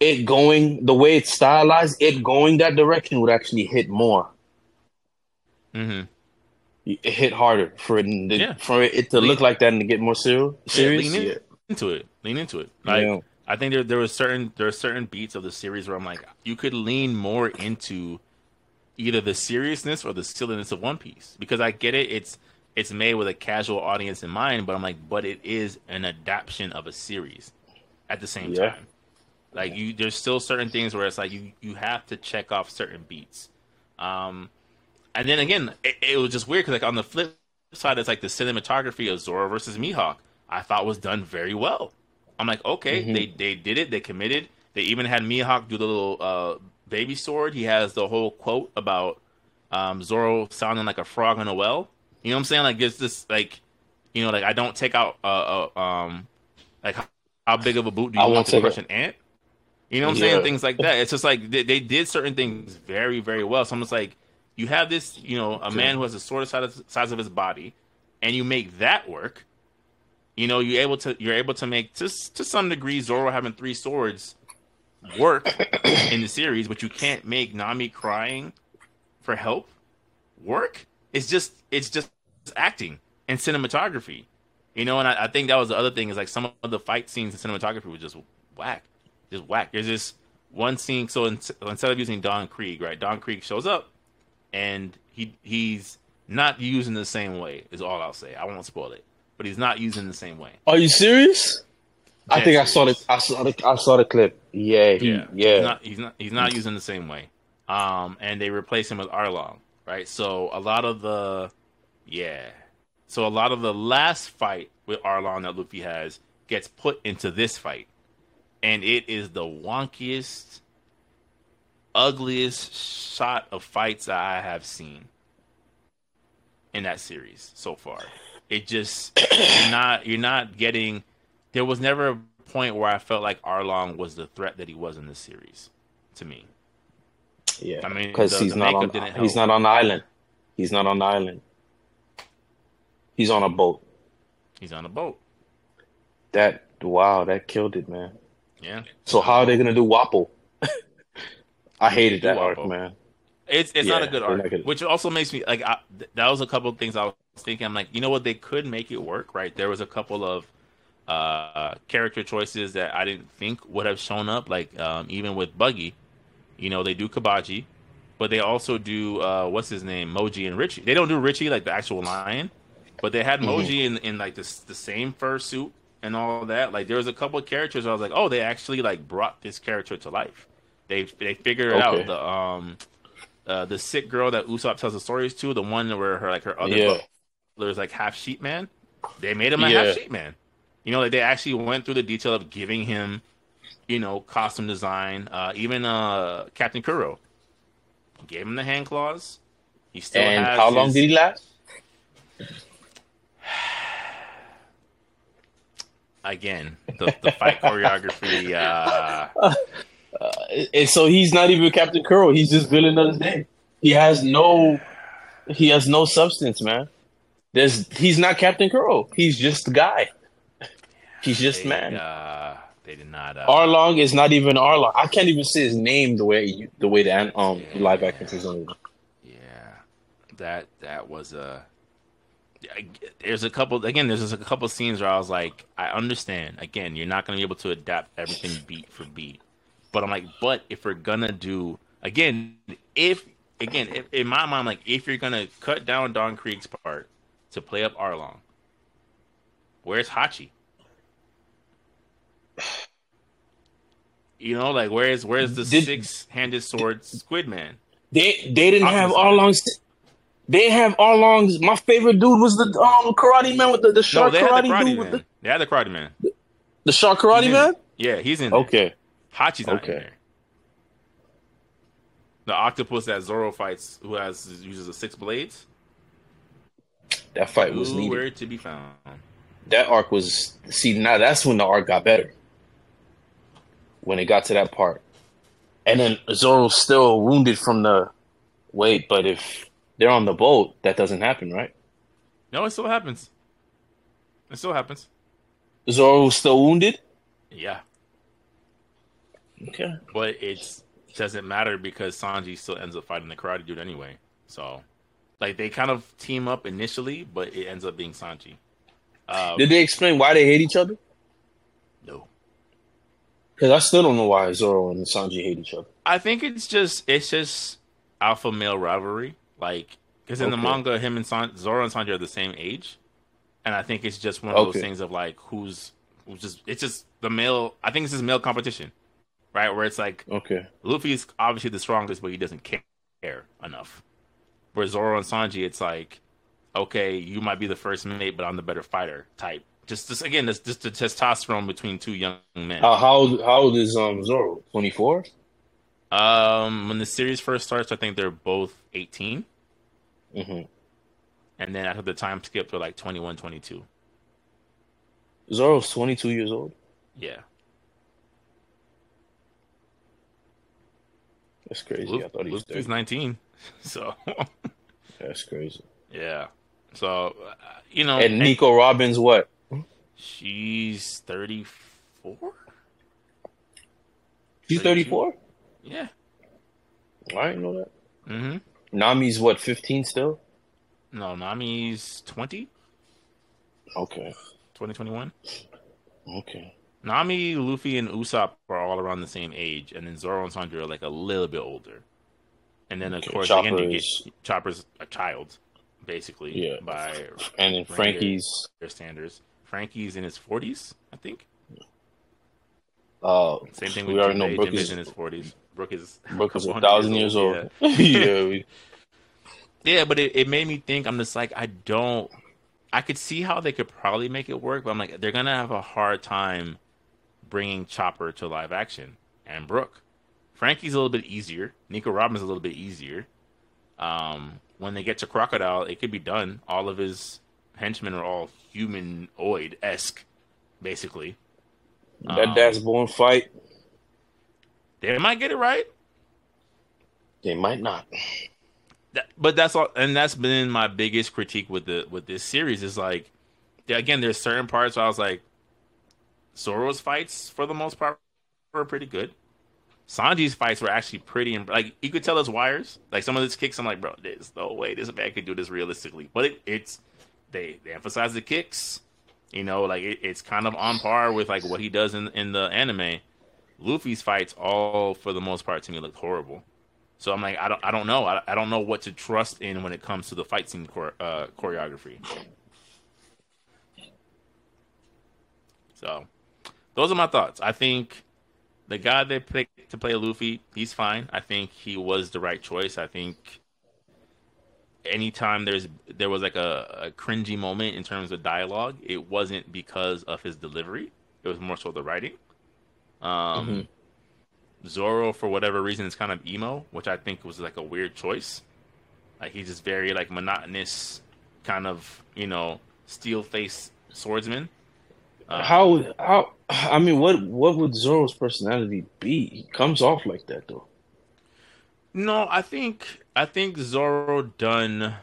it going the way it's stylized, it going that direction would actually hit more. Mm-hmm. It hit harder for it, Yeah. for it to look like that and to get more serious. Serious, lean in- yeah. into it. Lean into it. Like Yeah. I think there there was certain there are certain beats of the series where I'm like, you could lean more into either the seriousness or the silliness of One Piece because I get it. It's it's made with a casual audience in mind, but I'm like, but it is an adaptation of a series at the same Yeah. time. Like you, there's still certain things where it's like you you have to check off certain beats. Um, and then again, it, it was just weird because like on the flip side, it's like the cinematography of Zoro versus Mihawk. I thought was done very well. I'm like, okay, Mhm. they they did it. They committed. They even had Mihawk do the little uh, baby sword. He has the whole quote about um, Zoro sounding like a frog in a well. You know what I'm saying? Like it's this like, you know, like I don't take out uh, uh um like how, how big of a boot do I you won't want to crush an ant? You know what I'm saying? Things like that. It's just like they, they did certain things very very well. So I'm just like, you have this, you know, a man who has a sword the size of, size of his body, and you make that work. You know, you're able to you're able to make to to some degree Zoro having three swords work in the series, but you can't make Nami crying for help work. It's just it's just acting and cinematography. You know, and I, I think that was the other thing is like some of the fight scenes and cinematography was just whack, just whack. There's this one scene. So in, instead of using Don Krieg, right? Don Krieg shows up, and he he's not using the same way. Is all I'll say. I won't spoil it, but he's not using the same way. Are you serious? I Dead think I saw the. I saw the I saw the clip. Yeah, he, Yeah, yeah. He's not, he's not. He's not using the same way. Um, and they replace him with Arlong, right? So a lot of the, yeah. So a lot of the last fight with Arlong that Luffy has gets put into this fight, and it is the wonkiest, ugliest shot of fights that I have seen in that series so far. It just you're not you're not getting. There was never a point where I felt like Arlong was the threat that he was in this series to me. Yeah, I mean, because he's not on didn't he's not on the island. He's not on the island. He's on a boat. He's on a boat. That wow, that killed it, man. Yeah, So how are they gonna do Wapol? I hated that arc, Wapol. man. it's it's not a good arc, gonna- which also makes me like I, th- that was a couple of things I was thinking. I'm like, you know what, they could make it work, right? There was a couple of uh character choices that I didn't think would have shown up, like um, even with Buggy. You know, they do Kabaji, but they also do uh what's his name, Mohji and Richie. They don't do Richie like the actual lion, but they had. Mohji in in like this the same fursuit and all that. Like there was a couple of characters I was like, oh, they actually like brought this character to life. They they figured Okay. out. The um uh the sick girl that Usopp tells the stories to, the one where her like her other Yeah. Butler is like half sheep man. They made him a Yeah. half sheep man. You know, like they actually went through the detail of giving him, you know, costume design. Uh even uh Captain Kuro gave him the hand claws. He still And has how long his- did he last? again the, the fight choreography uh Uh, and so he's not even Captain Kuro. He's just villain of the day. He has no, he has no substance, man. There's he's not Captain Kuro. He's just the guy. He's just they, man. uh they did not uh, Arlong is not even Arlong. I can't even say his name the way you, the way the um live action is on. Yeah, that that was a. I- There's a couple again. There's just a couple scenes where I was like, I understand. Again, you're not gonna be able to adapt everything beat for beat, but I'm like, but if we're gonna do again, if again, if, in my mind, like if you're gonna cut down Don Krieg's part to play up Arlong, where's Hachi? You know, like where's where's the Did- six-handed sword Squid Man? They they didn't have Opposite. Arlong's. They have Arlong's. My favorite dude was the um karate man with the, the No, shark had karate the karate dude with man. the, They had the karate man. the shark karate man. Yeah, he's in. there. Okay, Hachi's not Okay. in there. The octopus that Zoro fights, who has uses the six blades, that fight was nowhere needed. to be found. That arc was see now that's when the arc got better. When it got to that part, and then Zoro's still wounded from the wait. But if they're on the boat, that doesn't happen, right? No, it still happens. It still happens. Zoro's still wounded. Yeah, Okay. but it's doesn't matter because Sanji still ends up fighting the karate dude anyway. So, like they kind of team up initially, but it ends up being Sanji. Uh, Did they explain why they hate each other? no, Because I still don't know why Zoro and Sanji hate each other. I think it's just it's just alpha male rivalry. Like because in the manga, him and San- Zoro and Sanji are the same age, and I think it's just one of those things of like who's who's just it's just the male. I think it's just male competition, right? Where it's like Okay. Luffy's obviously the strongest, but he doesn't care enough. Where Zoro and Sanji, it's like, okay, you might be the first mate, but I'm the better fighter type. Just, just again, this just the testosterone between two young men. How how old, how old is um Zoro? Twenty four. Um, when the series first starts, I think they're both 18, Mm-hmm. and then after the time skip, they're like 21, 22. Zoro's twenty two years old. Yeah, That's crazy. Luffy, I thought he was 19, so That's crazy. yeah. So uh, you know, And Nico Robin's, what? she's 34. She's thirty four. Yeah. I didn't know that. Mm-hmm. Nami's what? Fifteen still? No, Nami's 20, Okay. 2021. Okay. Nami, Luffy, and Usopp are all around the same age, and then Zoro and Sanji are like a little bit older. And then of Okay, course, Chopper again, you is- get Chopper's a child, basically, Yeah. by And then Franky's their standards. Franky's in his forties, I think. uh Same thing we with already know Jinbei. Brook is in his forties. Brook is Brook is a couple hundred thousand years old. Yeah, Yeah. we, yeah but it, it made me think. I'm just like, I don't. I could see how they could probably make it work, but I'm like, they're gonna have a hard time bringing Chopper to live action and Brook. Franky's a little bit easier. Nico Robin's a little bit easier. Um, when they get to Crocodile, it could be done. All of his henchmen are all humanoid esque, basically. that Um, Daz Bonez fight, They might get it right. they might not. That, but that's all, and that's been my biggest critique with the with this series is like, again, there's certain parts where I was like, Zoro's fights for the most part were pretty good. Sanji's fights were actually pretty, and like you could tell it's wires. Like some of his kicks, I'm like, bro, there's no way this man could do this realistically. But it, it's they they emphasize the kicks, you know, like it, it's kind of on par with like what he does in in the anime. Luffy's fights, all for the most part, to me looked horrible. So I'm like, I don't, I don't know, I, I don't know what to trust in when it comes to the fight scene uh, choreography. So, those are my thoughts. I think the guy they picked to play Luffy, he's fine. I think he was the right choice. I think anytime there's there was like a, a cringy moment in terms of dialogue, it wasn't because of his delivery. It was more so the writing. Um, Zoro, for whatever reason, is kind of emo, which I think was like a weird choice. Like he's just very like monotonous, kind of you know steel face swordsman. Uh, How how I mean what what would Zoro's personality be? He comes off like that though. No, I think I think Zoro done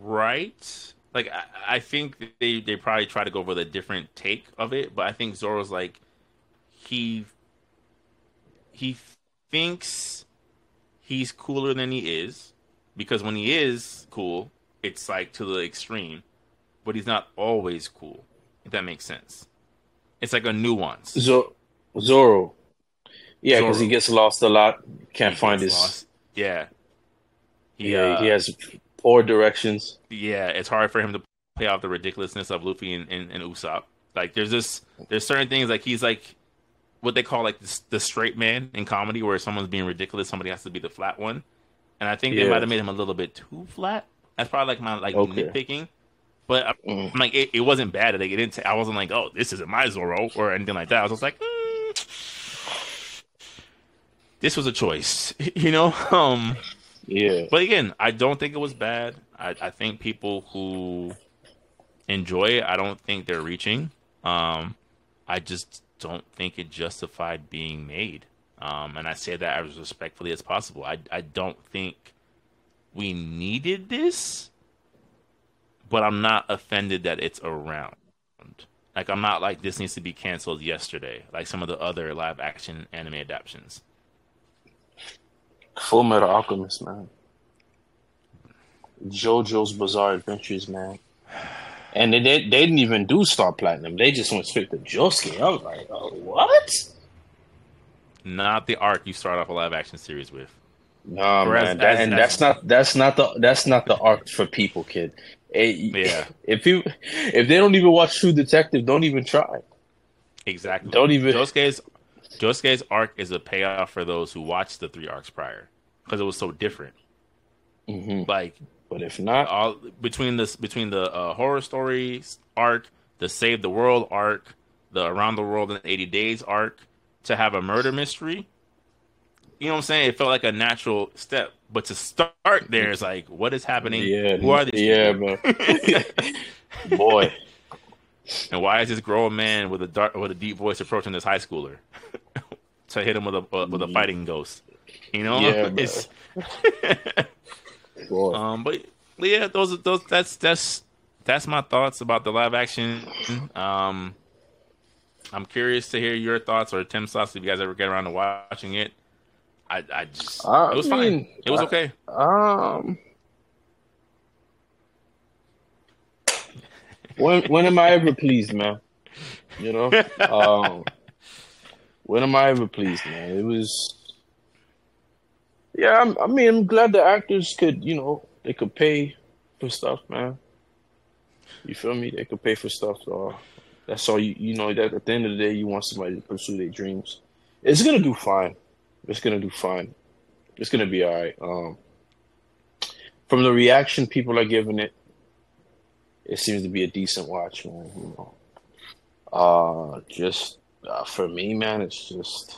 right. Like I, I think they they probably try to go with a different take of it, but I think Zoro's like he he thinks he's cooler than he is because when he is cool, it's like to the extreme, but he's not always cool. If that makes sense, it's like a nuance. Zoro, Zoro. Yeah, because he gets lost a lot. Can't He find his. lost. Yeah. He, Yeah, uh, he has poor directions. yeah, it's hard for him to play off the ridiculousness of Luffy and, and, and Usopp. Like, there's this, there's certain things like he's like what they call like the, the straight man in comedy, where someone's being ridiculous, somebody has to be the flat one. And I think they might have made him a little bit too flat. That's probably like my like Okay. nitpicking. But I'm Mm. like, it, it wasn't bad. Like, it didn't. I wasn't like, oh, this isn't my Zoro or anything like that. I was just like, mm, this was a choice, you know. Um, Yeah, but again, I don't think it was bad. I, I think people who enjoy it, I don't think they're reaching. Um, I just don't think it justified being made. Um, and I say that as respectfully as possible. I, I don't think we needed this, but I'm not offended that it's around. Like I'm not like this needs to be canceled yesterday, like some of the other live action anime adaptations. Full Metal Alchemist, man. JoJo's Bizarre Adventures, man. And they, they, they didn't even do Star Platinum. They just went straight to Josuke. I was like, oh, what? Not the arc you start off a live action series with. No Whereas man, that, and that's not that's not the that's not the arc for people, kid. Eh, Yeah. If you if they don't even watch True Detective, don't even try. Exactly. Don't even- Josuke's Josuke's arc is a payoff for those who watched the three arcs prior because it was so different. hmm Like But if not, all between this between the uh, horror stories arc, the save the world arc, the around the world in 80 days arc, to have a murder mystery. You know what I'm saying? It felt like a natural step, but to start there is like, what is happening? yeah, Who are these? yeah, man. Boy, And why is this grown man with a dark with a deep voice approaching this high schooler to hit him with a uh, with a fighting ghost? You know, Yeah, it's boy. um, but yeah, those those that's that's that's my thoughts about the live action. Um, I'm curious to hear your thoughts or Tim's thoughts if you guys ever get around to watching it. I I just I it was mean, fine. It was I- okay. Um, when when am I ever pleased, man? You know, um, when am I ever pleased, man? It was, yeah. I'm, I mean, I'm glad the actors could, you know, they could pay for stuff, man. You feel me? They could pay for stuff. So that's all you, you know. That at the end of the day, you want somebody to pursue their dreams. It's gonna do fine. It's gonna do fine. It's gonna be all right. Um, from the reaction people are giving it, it seems to be a decent watch, man. You know, uh, just uh, for me, man, it's just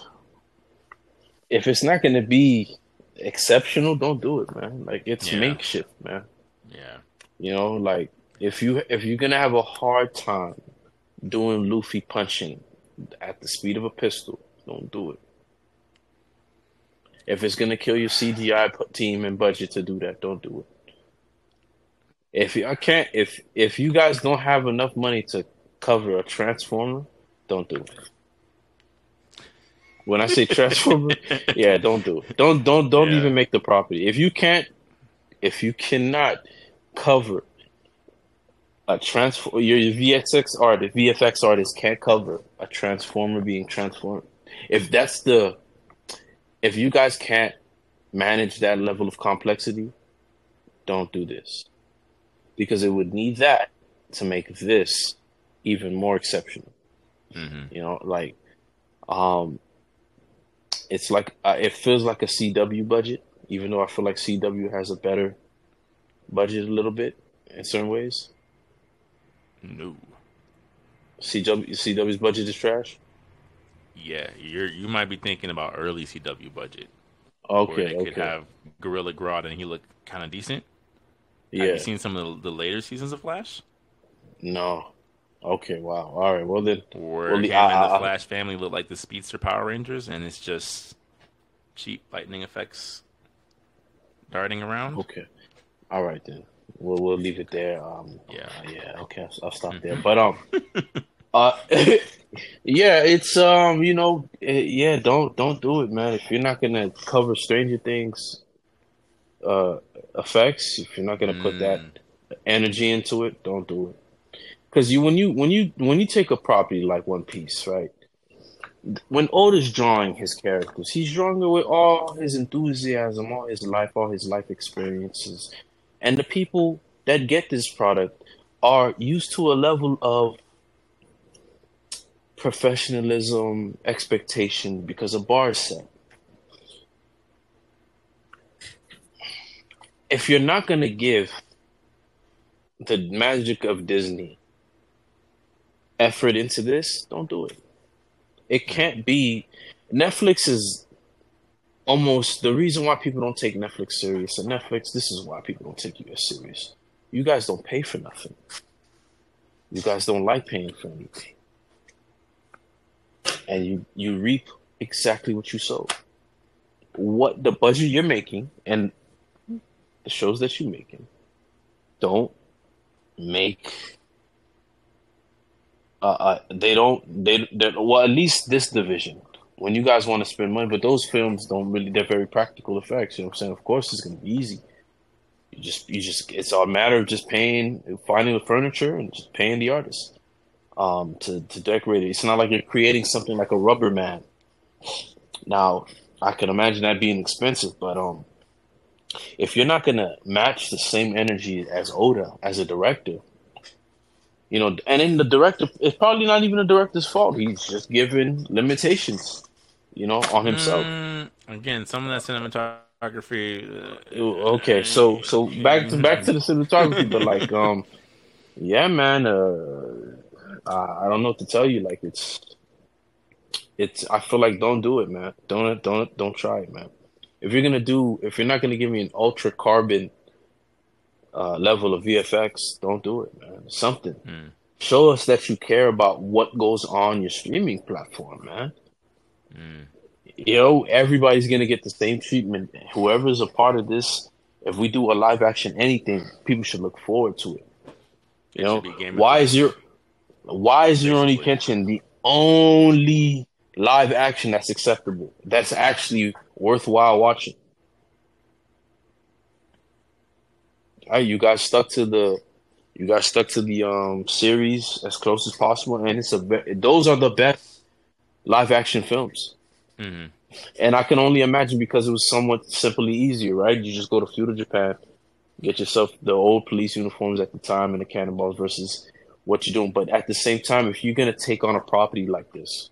if it's not gonna be exceptional, don't do it, man. Like it's Yeah. makeshift, man. Yeah, You know, like if you if you're gonna have a hard time doing Luffy punching at the speed of a pistol, don't do it. If it's gonna kill your CGI team and budget to do that, don't do it. If you, I can't, if if you guys don't have enough money to cover a transformer, don't do it. When I say transformer, yeah, don't do it. Don't don't don't Yeah. even make the property. If you can't, if you cannot cover a transform your VFX art, if VFX artist can't cover a transformer being transformed, if that's the if you guys can't manage that level of complexity, don't do this. Because it would need that to make this even more exceptional. hmm You know, like um it's like uh, it feels like a CW budget, even though I feel like CW has a better budget a little bit in certain ways. no, CW CW's budget is trash. Yeah, you're you might be thinking about early CW budget Okay, they could have Gorilla Grodd and he looked kind of decent. Have yeah, you seen some of the, the later seasons of Flash? no, okay, wow, all right, well then, Where Well, the- and the Flash family look like the Speedster Power Rangers, and it's just cheap lightning effects darting around. okay, all right then, we'll we'll leave it there. Um, Yeah. uh, yeah, okay, I'll, I'll stop there. But um, uh, yeah, it's um, you know, eh, yeah, don't don't do it, man. If you're not gonna cover Stranger Things, uh, effects, if you're not gonna put that Mm. energy into it, don't do it. Because you when you when you when you take a property like One Piece, right? When Oda's drawing his characters, he's drawing it with all his enthusiasm, all his life, all his life experiences, and the people that get this product are used to a level of professionalism, expectation because a bar is set. If you're not gonna give the magic of Disney effort into this, don't do it. It can't be. Netflix is almost the reason why people don't take Netflix serious. And Netflix, this is why people don't take you as serious. You guys don't pay for nothing. You guys don't like paying for anything. And you, you reap exactly what you sow. What the budget you're making and the shows that you're making don't make uh, uh they don't they well at least this division. When you guys want to spend money but those films don't really they're very practical effects you know what i'm saying? Of course it's to be easy. You just you just it's all a matter of just paying, finding the furniture and just paying the artist um, to to decorate it. It's not like you're creating something like a rubber man. Now, I can imagine that being expensive, but um, if you're not gonna match the same energy as Oda as a director, you know, and in the director, it's probably not even the director's fault. He's just given limitations, you know, on himself. Mm, again, some of that cinematography. Uh, okay, so so back to back to the cinematography, but like, um, yeah, man, uh, I don't know what to tell you. Like, it's it's. I feel like don't do it, man. Don't don't don't try it, man. If you're gonna do, if you're not gonna give me an ultra carbon uh, level of VFX, don't do it, man. Something. Mm. Show us that you care about what goes on your streaming platform, man. Mm. You know, everybody's gonna get the same treatment. Whoever's a part of this, if we do a live action anything, people should look forward to it. You know, why is your why is Rurouni Kenshin the only live action that's acceptable? That's actually worthwhile watching. right, you guys stuck to the you guys stuck to the um series as close as possible, and it's a those are the best live action films. Mm-hmm. And I can only imagine because it was somewhat simply easier, right? You just go to feudal Japan, get yourself the old police uniforms at the time and the cannonballs versus what you're doing. But at the same time, if you're gonna take on a property like this,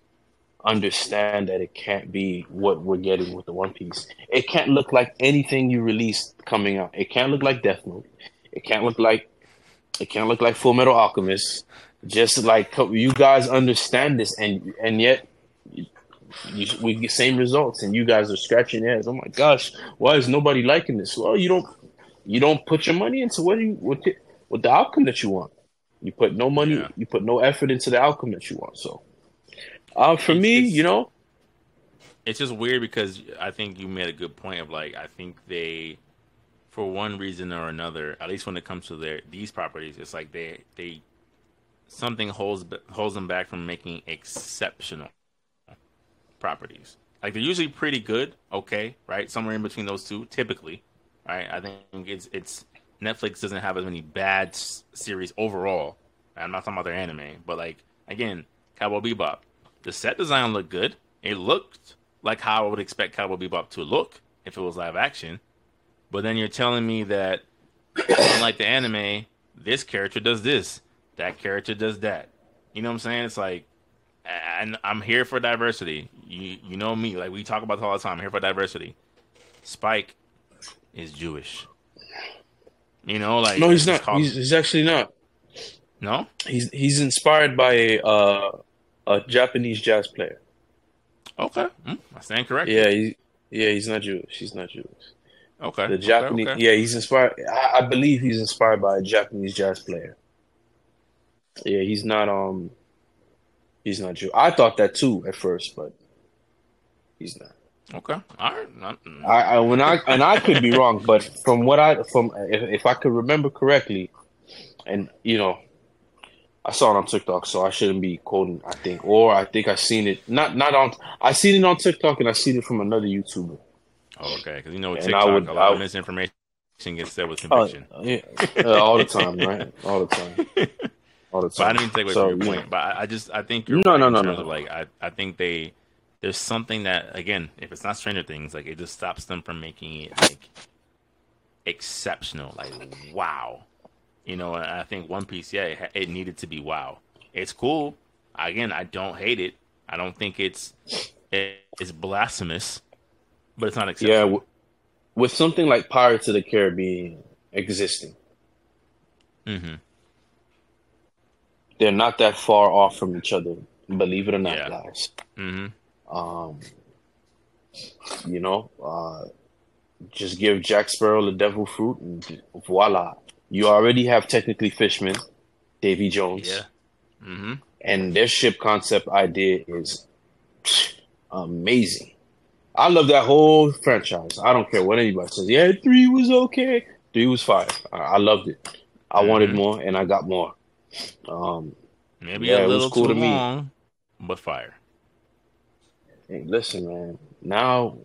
understand that it can't be what we're getting with the One Piece. It can't look like anything you released coming out. It can't look like Death Note. It can't look like it can't look like Full Metal Alchemist. Just like you guys understand this, and and yet you, we get same results, and you guys are scratching your heads. Oh my gosh, why is nobody liking this? Well, you don't you don't put your money into what you what, what the outcome that you want. You put no money, yeah. you put no effort into the outcome that you want. So uh, for it's, me, it's, you know, it's just weird because I think you made a good point of like I think they, for one reason or another, at least when it comes to their these properties, it's like they they something holds holds them back from making exceptional properties. Like they're usually pretty good, okay, right? Somewhere in between those two, typically, right? I think it's it's Netflix doesn't have as many bad s- series overall. I'm not talking about their anime, but like again, Cowboy Bebop, the set design looked good. It looked like how I would expect Cowboy Bebop to look if it was live action. But then you're telling me that, unlike the anime, this character does this, that character does that. You know what I'm saying? It's like, and I'm here for diversity. You you know me, like we talk about this all the time. I'm here for diversity. Spike is Jewish. You know, like no, he's not. He's, he's, actually not. No, he's he's inspired by a uh, a Japanese jazz player. Okay, mm, I stand correct. Yeah, he, yeah, he's not Jewish. He's not Jewish. Okay, the Japanese. Okay, okay. Yeah, he's inspired. I, I, believe he's inspired by a Japanese jazz player. Yeah, he's not. Um, he's not Jewish. I thought that too at first, but he's not. Okay, all right. I, I when I and I could be wrong, but from what I from if, if I could remember correctly, and you know, I saw it on TikTok, so I shouldn't be quoting. I think, or I think I seen it not not on. I seen it on TikTok, and I seen it from another YouTuber. Oh, okay, because you know with TikTok, would, a lot of misinformation gets said with conviction. Uh, yeah, uh, all the time, right? All the time. All the time. But I didn't even take away so, from your point. But I, I, just I think you're no, right no, no, no, no. Like I, I think they there's something that again, if it's not Stranger Things, like it just stops them from making it like exceptional. Like wow, you know, And I think One Piece, yeah, it, needed to be wow. It's cool. Again, I don't hate it. I don't think it's it's blasphemous, but it's not exceptional. Yeah, w- with something like Pirates of the Caribbean existing, mm-hmm. they're not that far off from each other. Believe it or not, yeah. guys. Mm-hmm. Um, you know, uh, just give Jack Sparrow the devil fruit, and voila, you already have technically Fishman, Davy Jones. Yeah. Mm-hmm. And their ship concept idea is amazing. I love that whole franchise. I don't care what anybody says. Yeah, three was okay. Three was five. I, I loved it. I mm-hmm. wanted more, and I got more. Um, Maybe yeah, a little cool too to long, me. but fire. Hey, listen, man. Now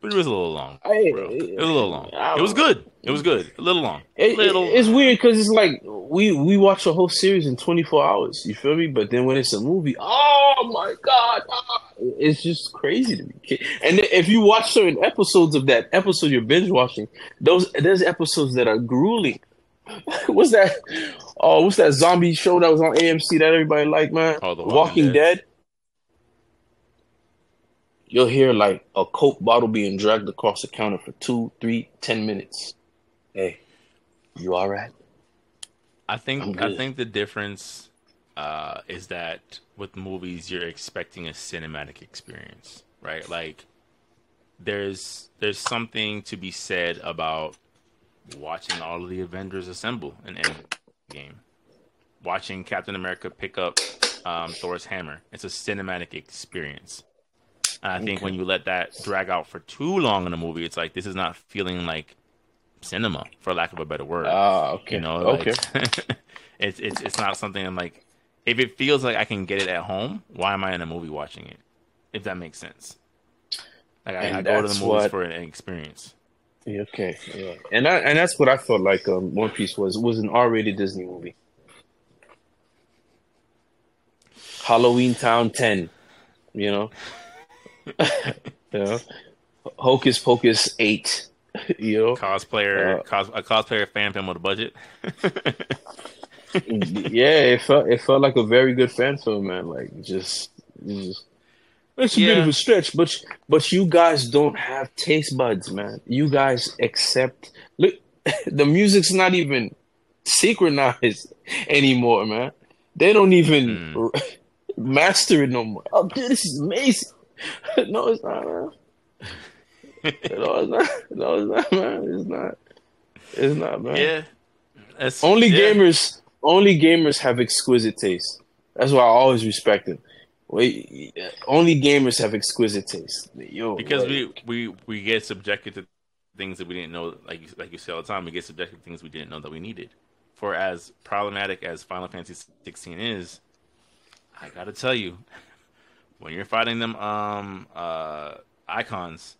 Three was a little long. I-. It was a little long. It was good. It was good. A little long. It, little. it- it's weird because it's like we we watch a whole series in 24 hours. You feel me? But then when it's a movie, oh my god, ah, it's just crazy to me. And if you watch certain episodes of that episode you're binge watching, those there's episodes that are grueling. what's that? Oh, what's that zombie show that was on AMC that everybody liked, man? Oh, The Walking, Walking Dead. You'll hear like a Coke bottle being dragged across the counter for two, three, ten minutes. Hey, you all right? I think I think the difference uh, is that with movies you're expecting a cinematic experience, right? Like there's there's something to be said about watching all of the Avengers assemble in any game, watching Captain America pick up um, Thor's hammer. It's a cinematic experience. And I think Okay. when you let that drag out for too long in a movie, it's like this is not feeling like cinema, for lack of a better word. Ah, okay. You know, okay. it's it's it's not something I'm like. If it feels like I can get it at home, why am I in a movie watching it? If that makes sense. Like I, I go to the movies what- for an experience. Yeah, okay. Yeah. And I, and that's what I felt like um, One Piece was. It was an R-rated Disney movie. Halloween Town 10, you know? you know? Hocus Pocus 8, you know? Cosplayer, Uh, cos, a cosplayer fan film with a budget. yeah, it felt it felt like a very good fan film, man. Like just, just it's a bit of a stretch, but but you guys don't have taste buds, man. You guys accept. Look, the music's not even synchronized anymore, man. They don't even Hmm. master it no more. Oh, dude, this is amazing. no, it's not, man. No, it's not. No, it's not, man. It's not. It's not, man. yeah, That's, Only yeah. gamers, only gamers have exquisite taste. That's why I always respect them. Wait, only gamers have exquisite taste. Yo, because like, we, we we get subjected to things that we didn't know like you- like you say all the time we get subjected to things we didn't know that we needed for as problematic as final fantasy 16 is i gotta tell you when you're fighting them um uh Eikons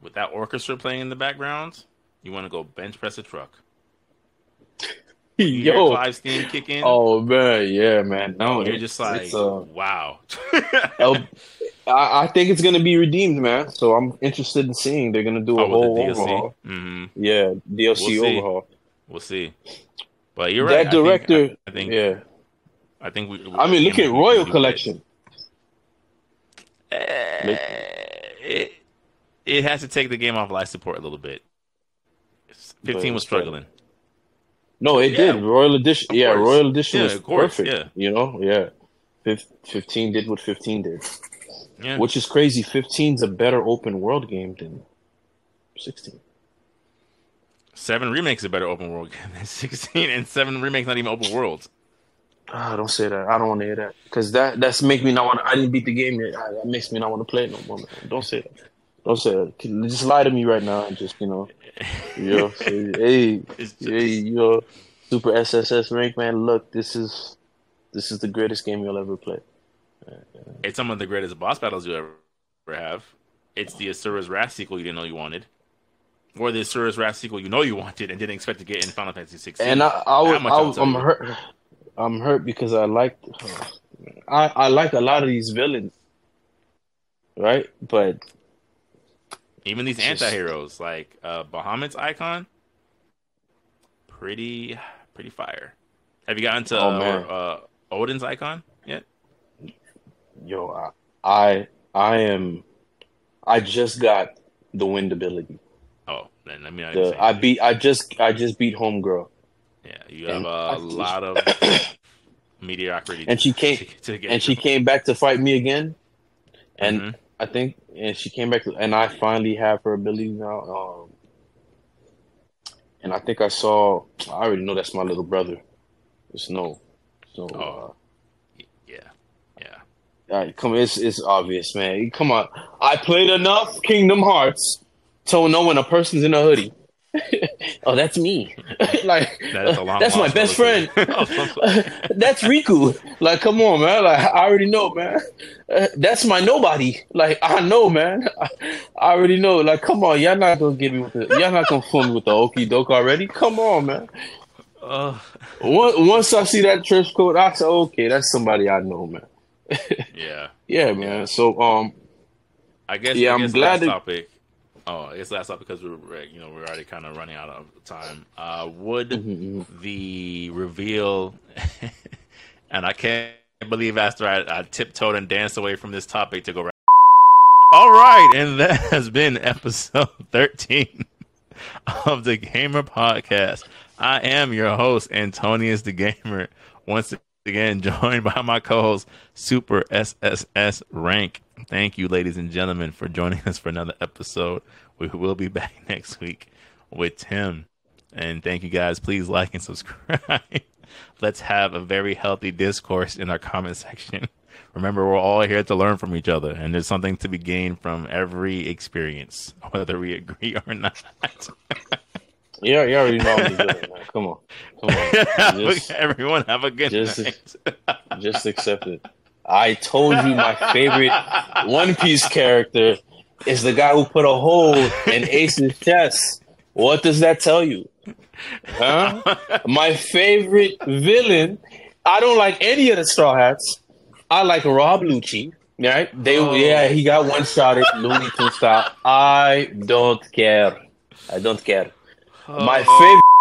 with that orchestra playing in the background you want to go bench press a truck yo, clive's theme kick in oh man, yeah, man. No, you're it's- just like uh, wow I, I think it's gonna be redeemed, man. So I'm interested in seeing they're gonna do a oh, whole with the dlc overhaul. hmm Yeah, DLC We'll overhaul. we'll see but you're right that I think- director, I think yeah. I think we. I mean, look at Royal Collection. Eh, It, it has to take the game off life support a little bit. Fifteen was struggling. No, it Yeah. did. Royal Edition. Of Yeah, course. Royal Edition Yeah, was course, perfect. yeah. You know, yeah. 15 did what 15 did. Yeah, Which is crazy. 15's a better open world game than 16. seven remakes a better open world game than sixteen, and seven remakes not even open worlds. Ah, don't say that. I don't want to hear that. Because that that's make me not want to. I didn't beat the game yet. Ah, That makes me not want to play it no more, man. Don't say that. Don't say that. Just lie to me right now and just, you know, you know, say, hey, just, hey, know, Super SSS rank, man. Look, this is this is the greatest game you'll ever play. it's some of the greatest boss battles you ever, have. It's the Asura's Wrath sequel you didn't know you wanted, or the Asura's Wrath sequel you know you wanted and didn't expect to get in Final Fantasy sixteen. And I, I, I was, tell I'm hurt. I'm hurt because I like, I, I like a lot of these villains, right? But Even these just- anti-heroes like uh, Bahamut's Eikon, pretty pretty fire. Have you gotten to Oh, uh, uh, Odin's Eikon yet? yo, I, I, I am, I just got the wind ability. Oh, then let me The, I beat, I just, I just beat homegirl, Yeah, you have and a lot of mediocrity, and she came, to, to get and she came back to fight me again, and Mhm. I think, and she came back, to, and I finally have her ability now. Um, and I think I saw, I already know that's my little brother. It's no, no. Uh, Oh. yeah, yeah. All right, come it's it's obvious, man. Come on. I played enough Kingdom Hearts to know when a person's in a hoodie. oh, that's me. like That is a long that's my lost best friend. that's Riku. Like, come on, man. Like, I already know, man. Uh, that's my nobody. Like, I know, man. I, I already know. Like, come on, y'all not gonna get me with the, y'all not gonna fool me with the okey doke already. Come on, man. Uh, Once, once I see that trench coat, I say, okay, that's somebody I know, man. yeah. Yeah, man. So, um, I guess. Yeah, I I'm glad last that- topic. Oh, it's last topic because we're you know we're already kind of running out of time. Uh, would Mm-hmm, the reveal, and I can't believe after I, I tiptoed and danced away from this topic to go. Right. All right, and that has been episode thirteen of the Gamer Podcast. I am your host, Antonius the Gamer. Once again, joined by my co-host, Super SSS Rank. Thank you, ladies and gentlemen, for joining us for another episode. We will be back next week with Tim. And thank you guys. Please like and subscribe. Let's have a very healthy discourse in our comment section. Remember, we're all here to learn from each other, and there's something to be gained from every experience, whether we agree or not. Yeah, you already know I'm doing, man. Come on, come on. Just, Everyone, have a good just- night. just accept it. I told you my favorite One Piece character is the guy who put a hole in Ace's chest. What does that tell you? Huh? My favorite villain. I don't like any of the Straw Hats. I like Rob Lucci. Right? They Oh. yeah, he got one shot at Looney Tunes style. I don't care. I don't care. My favorite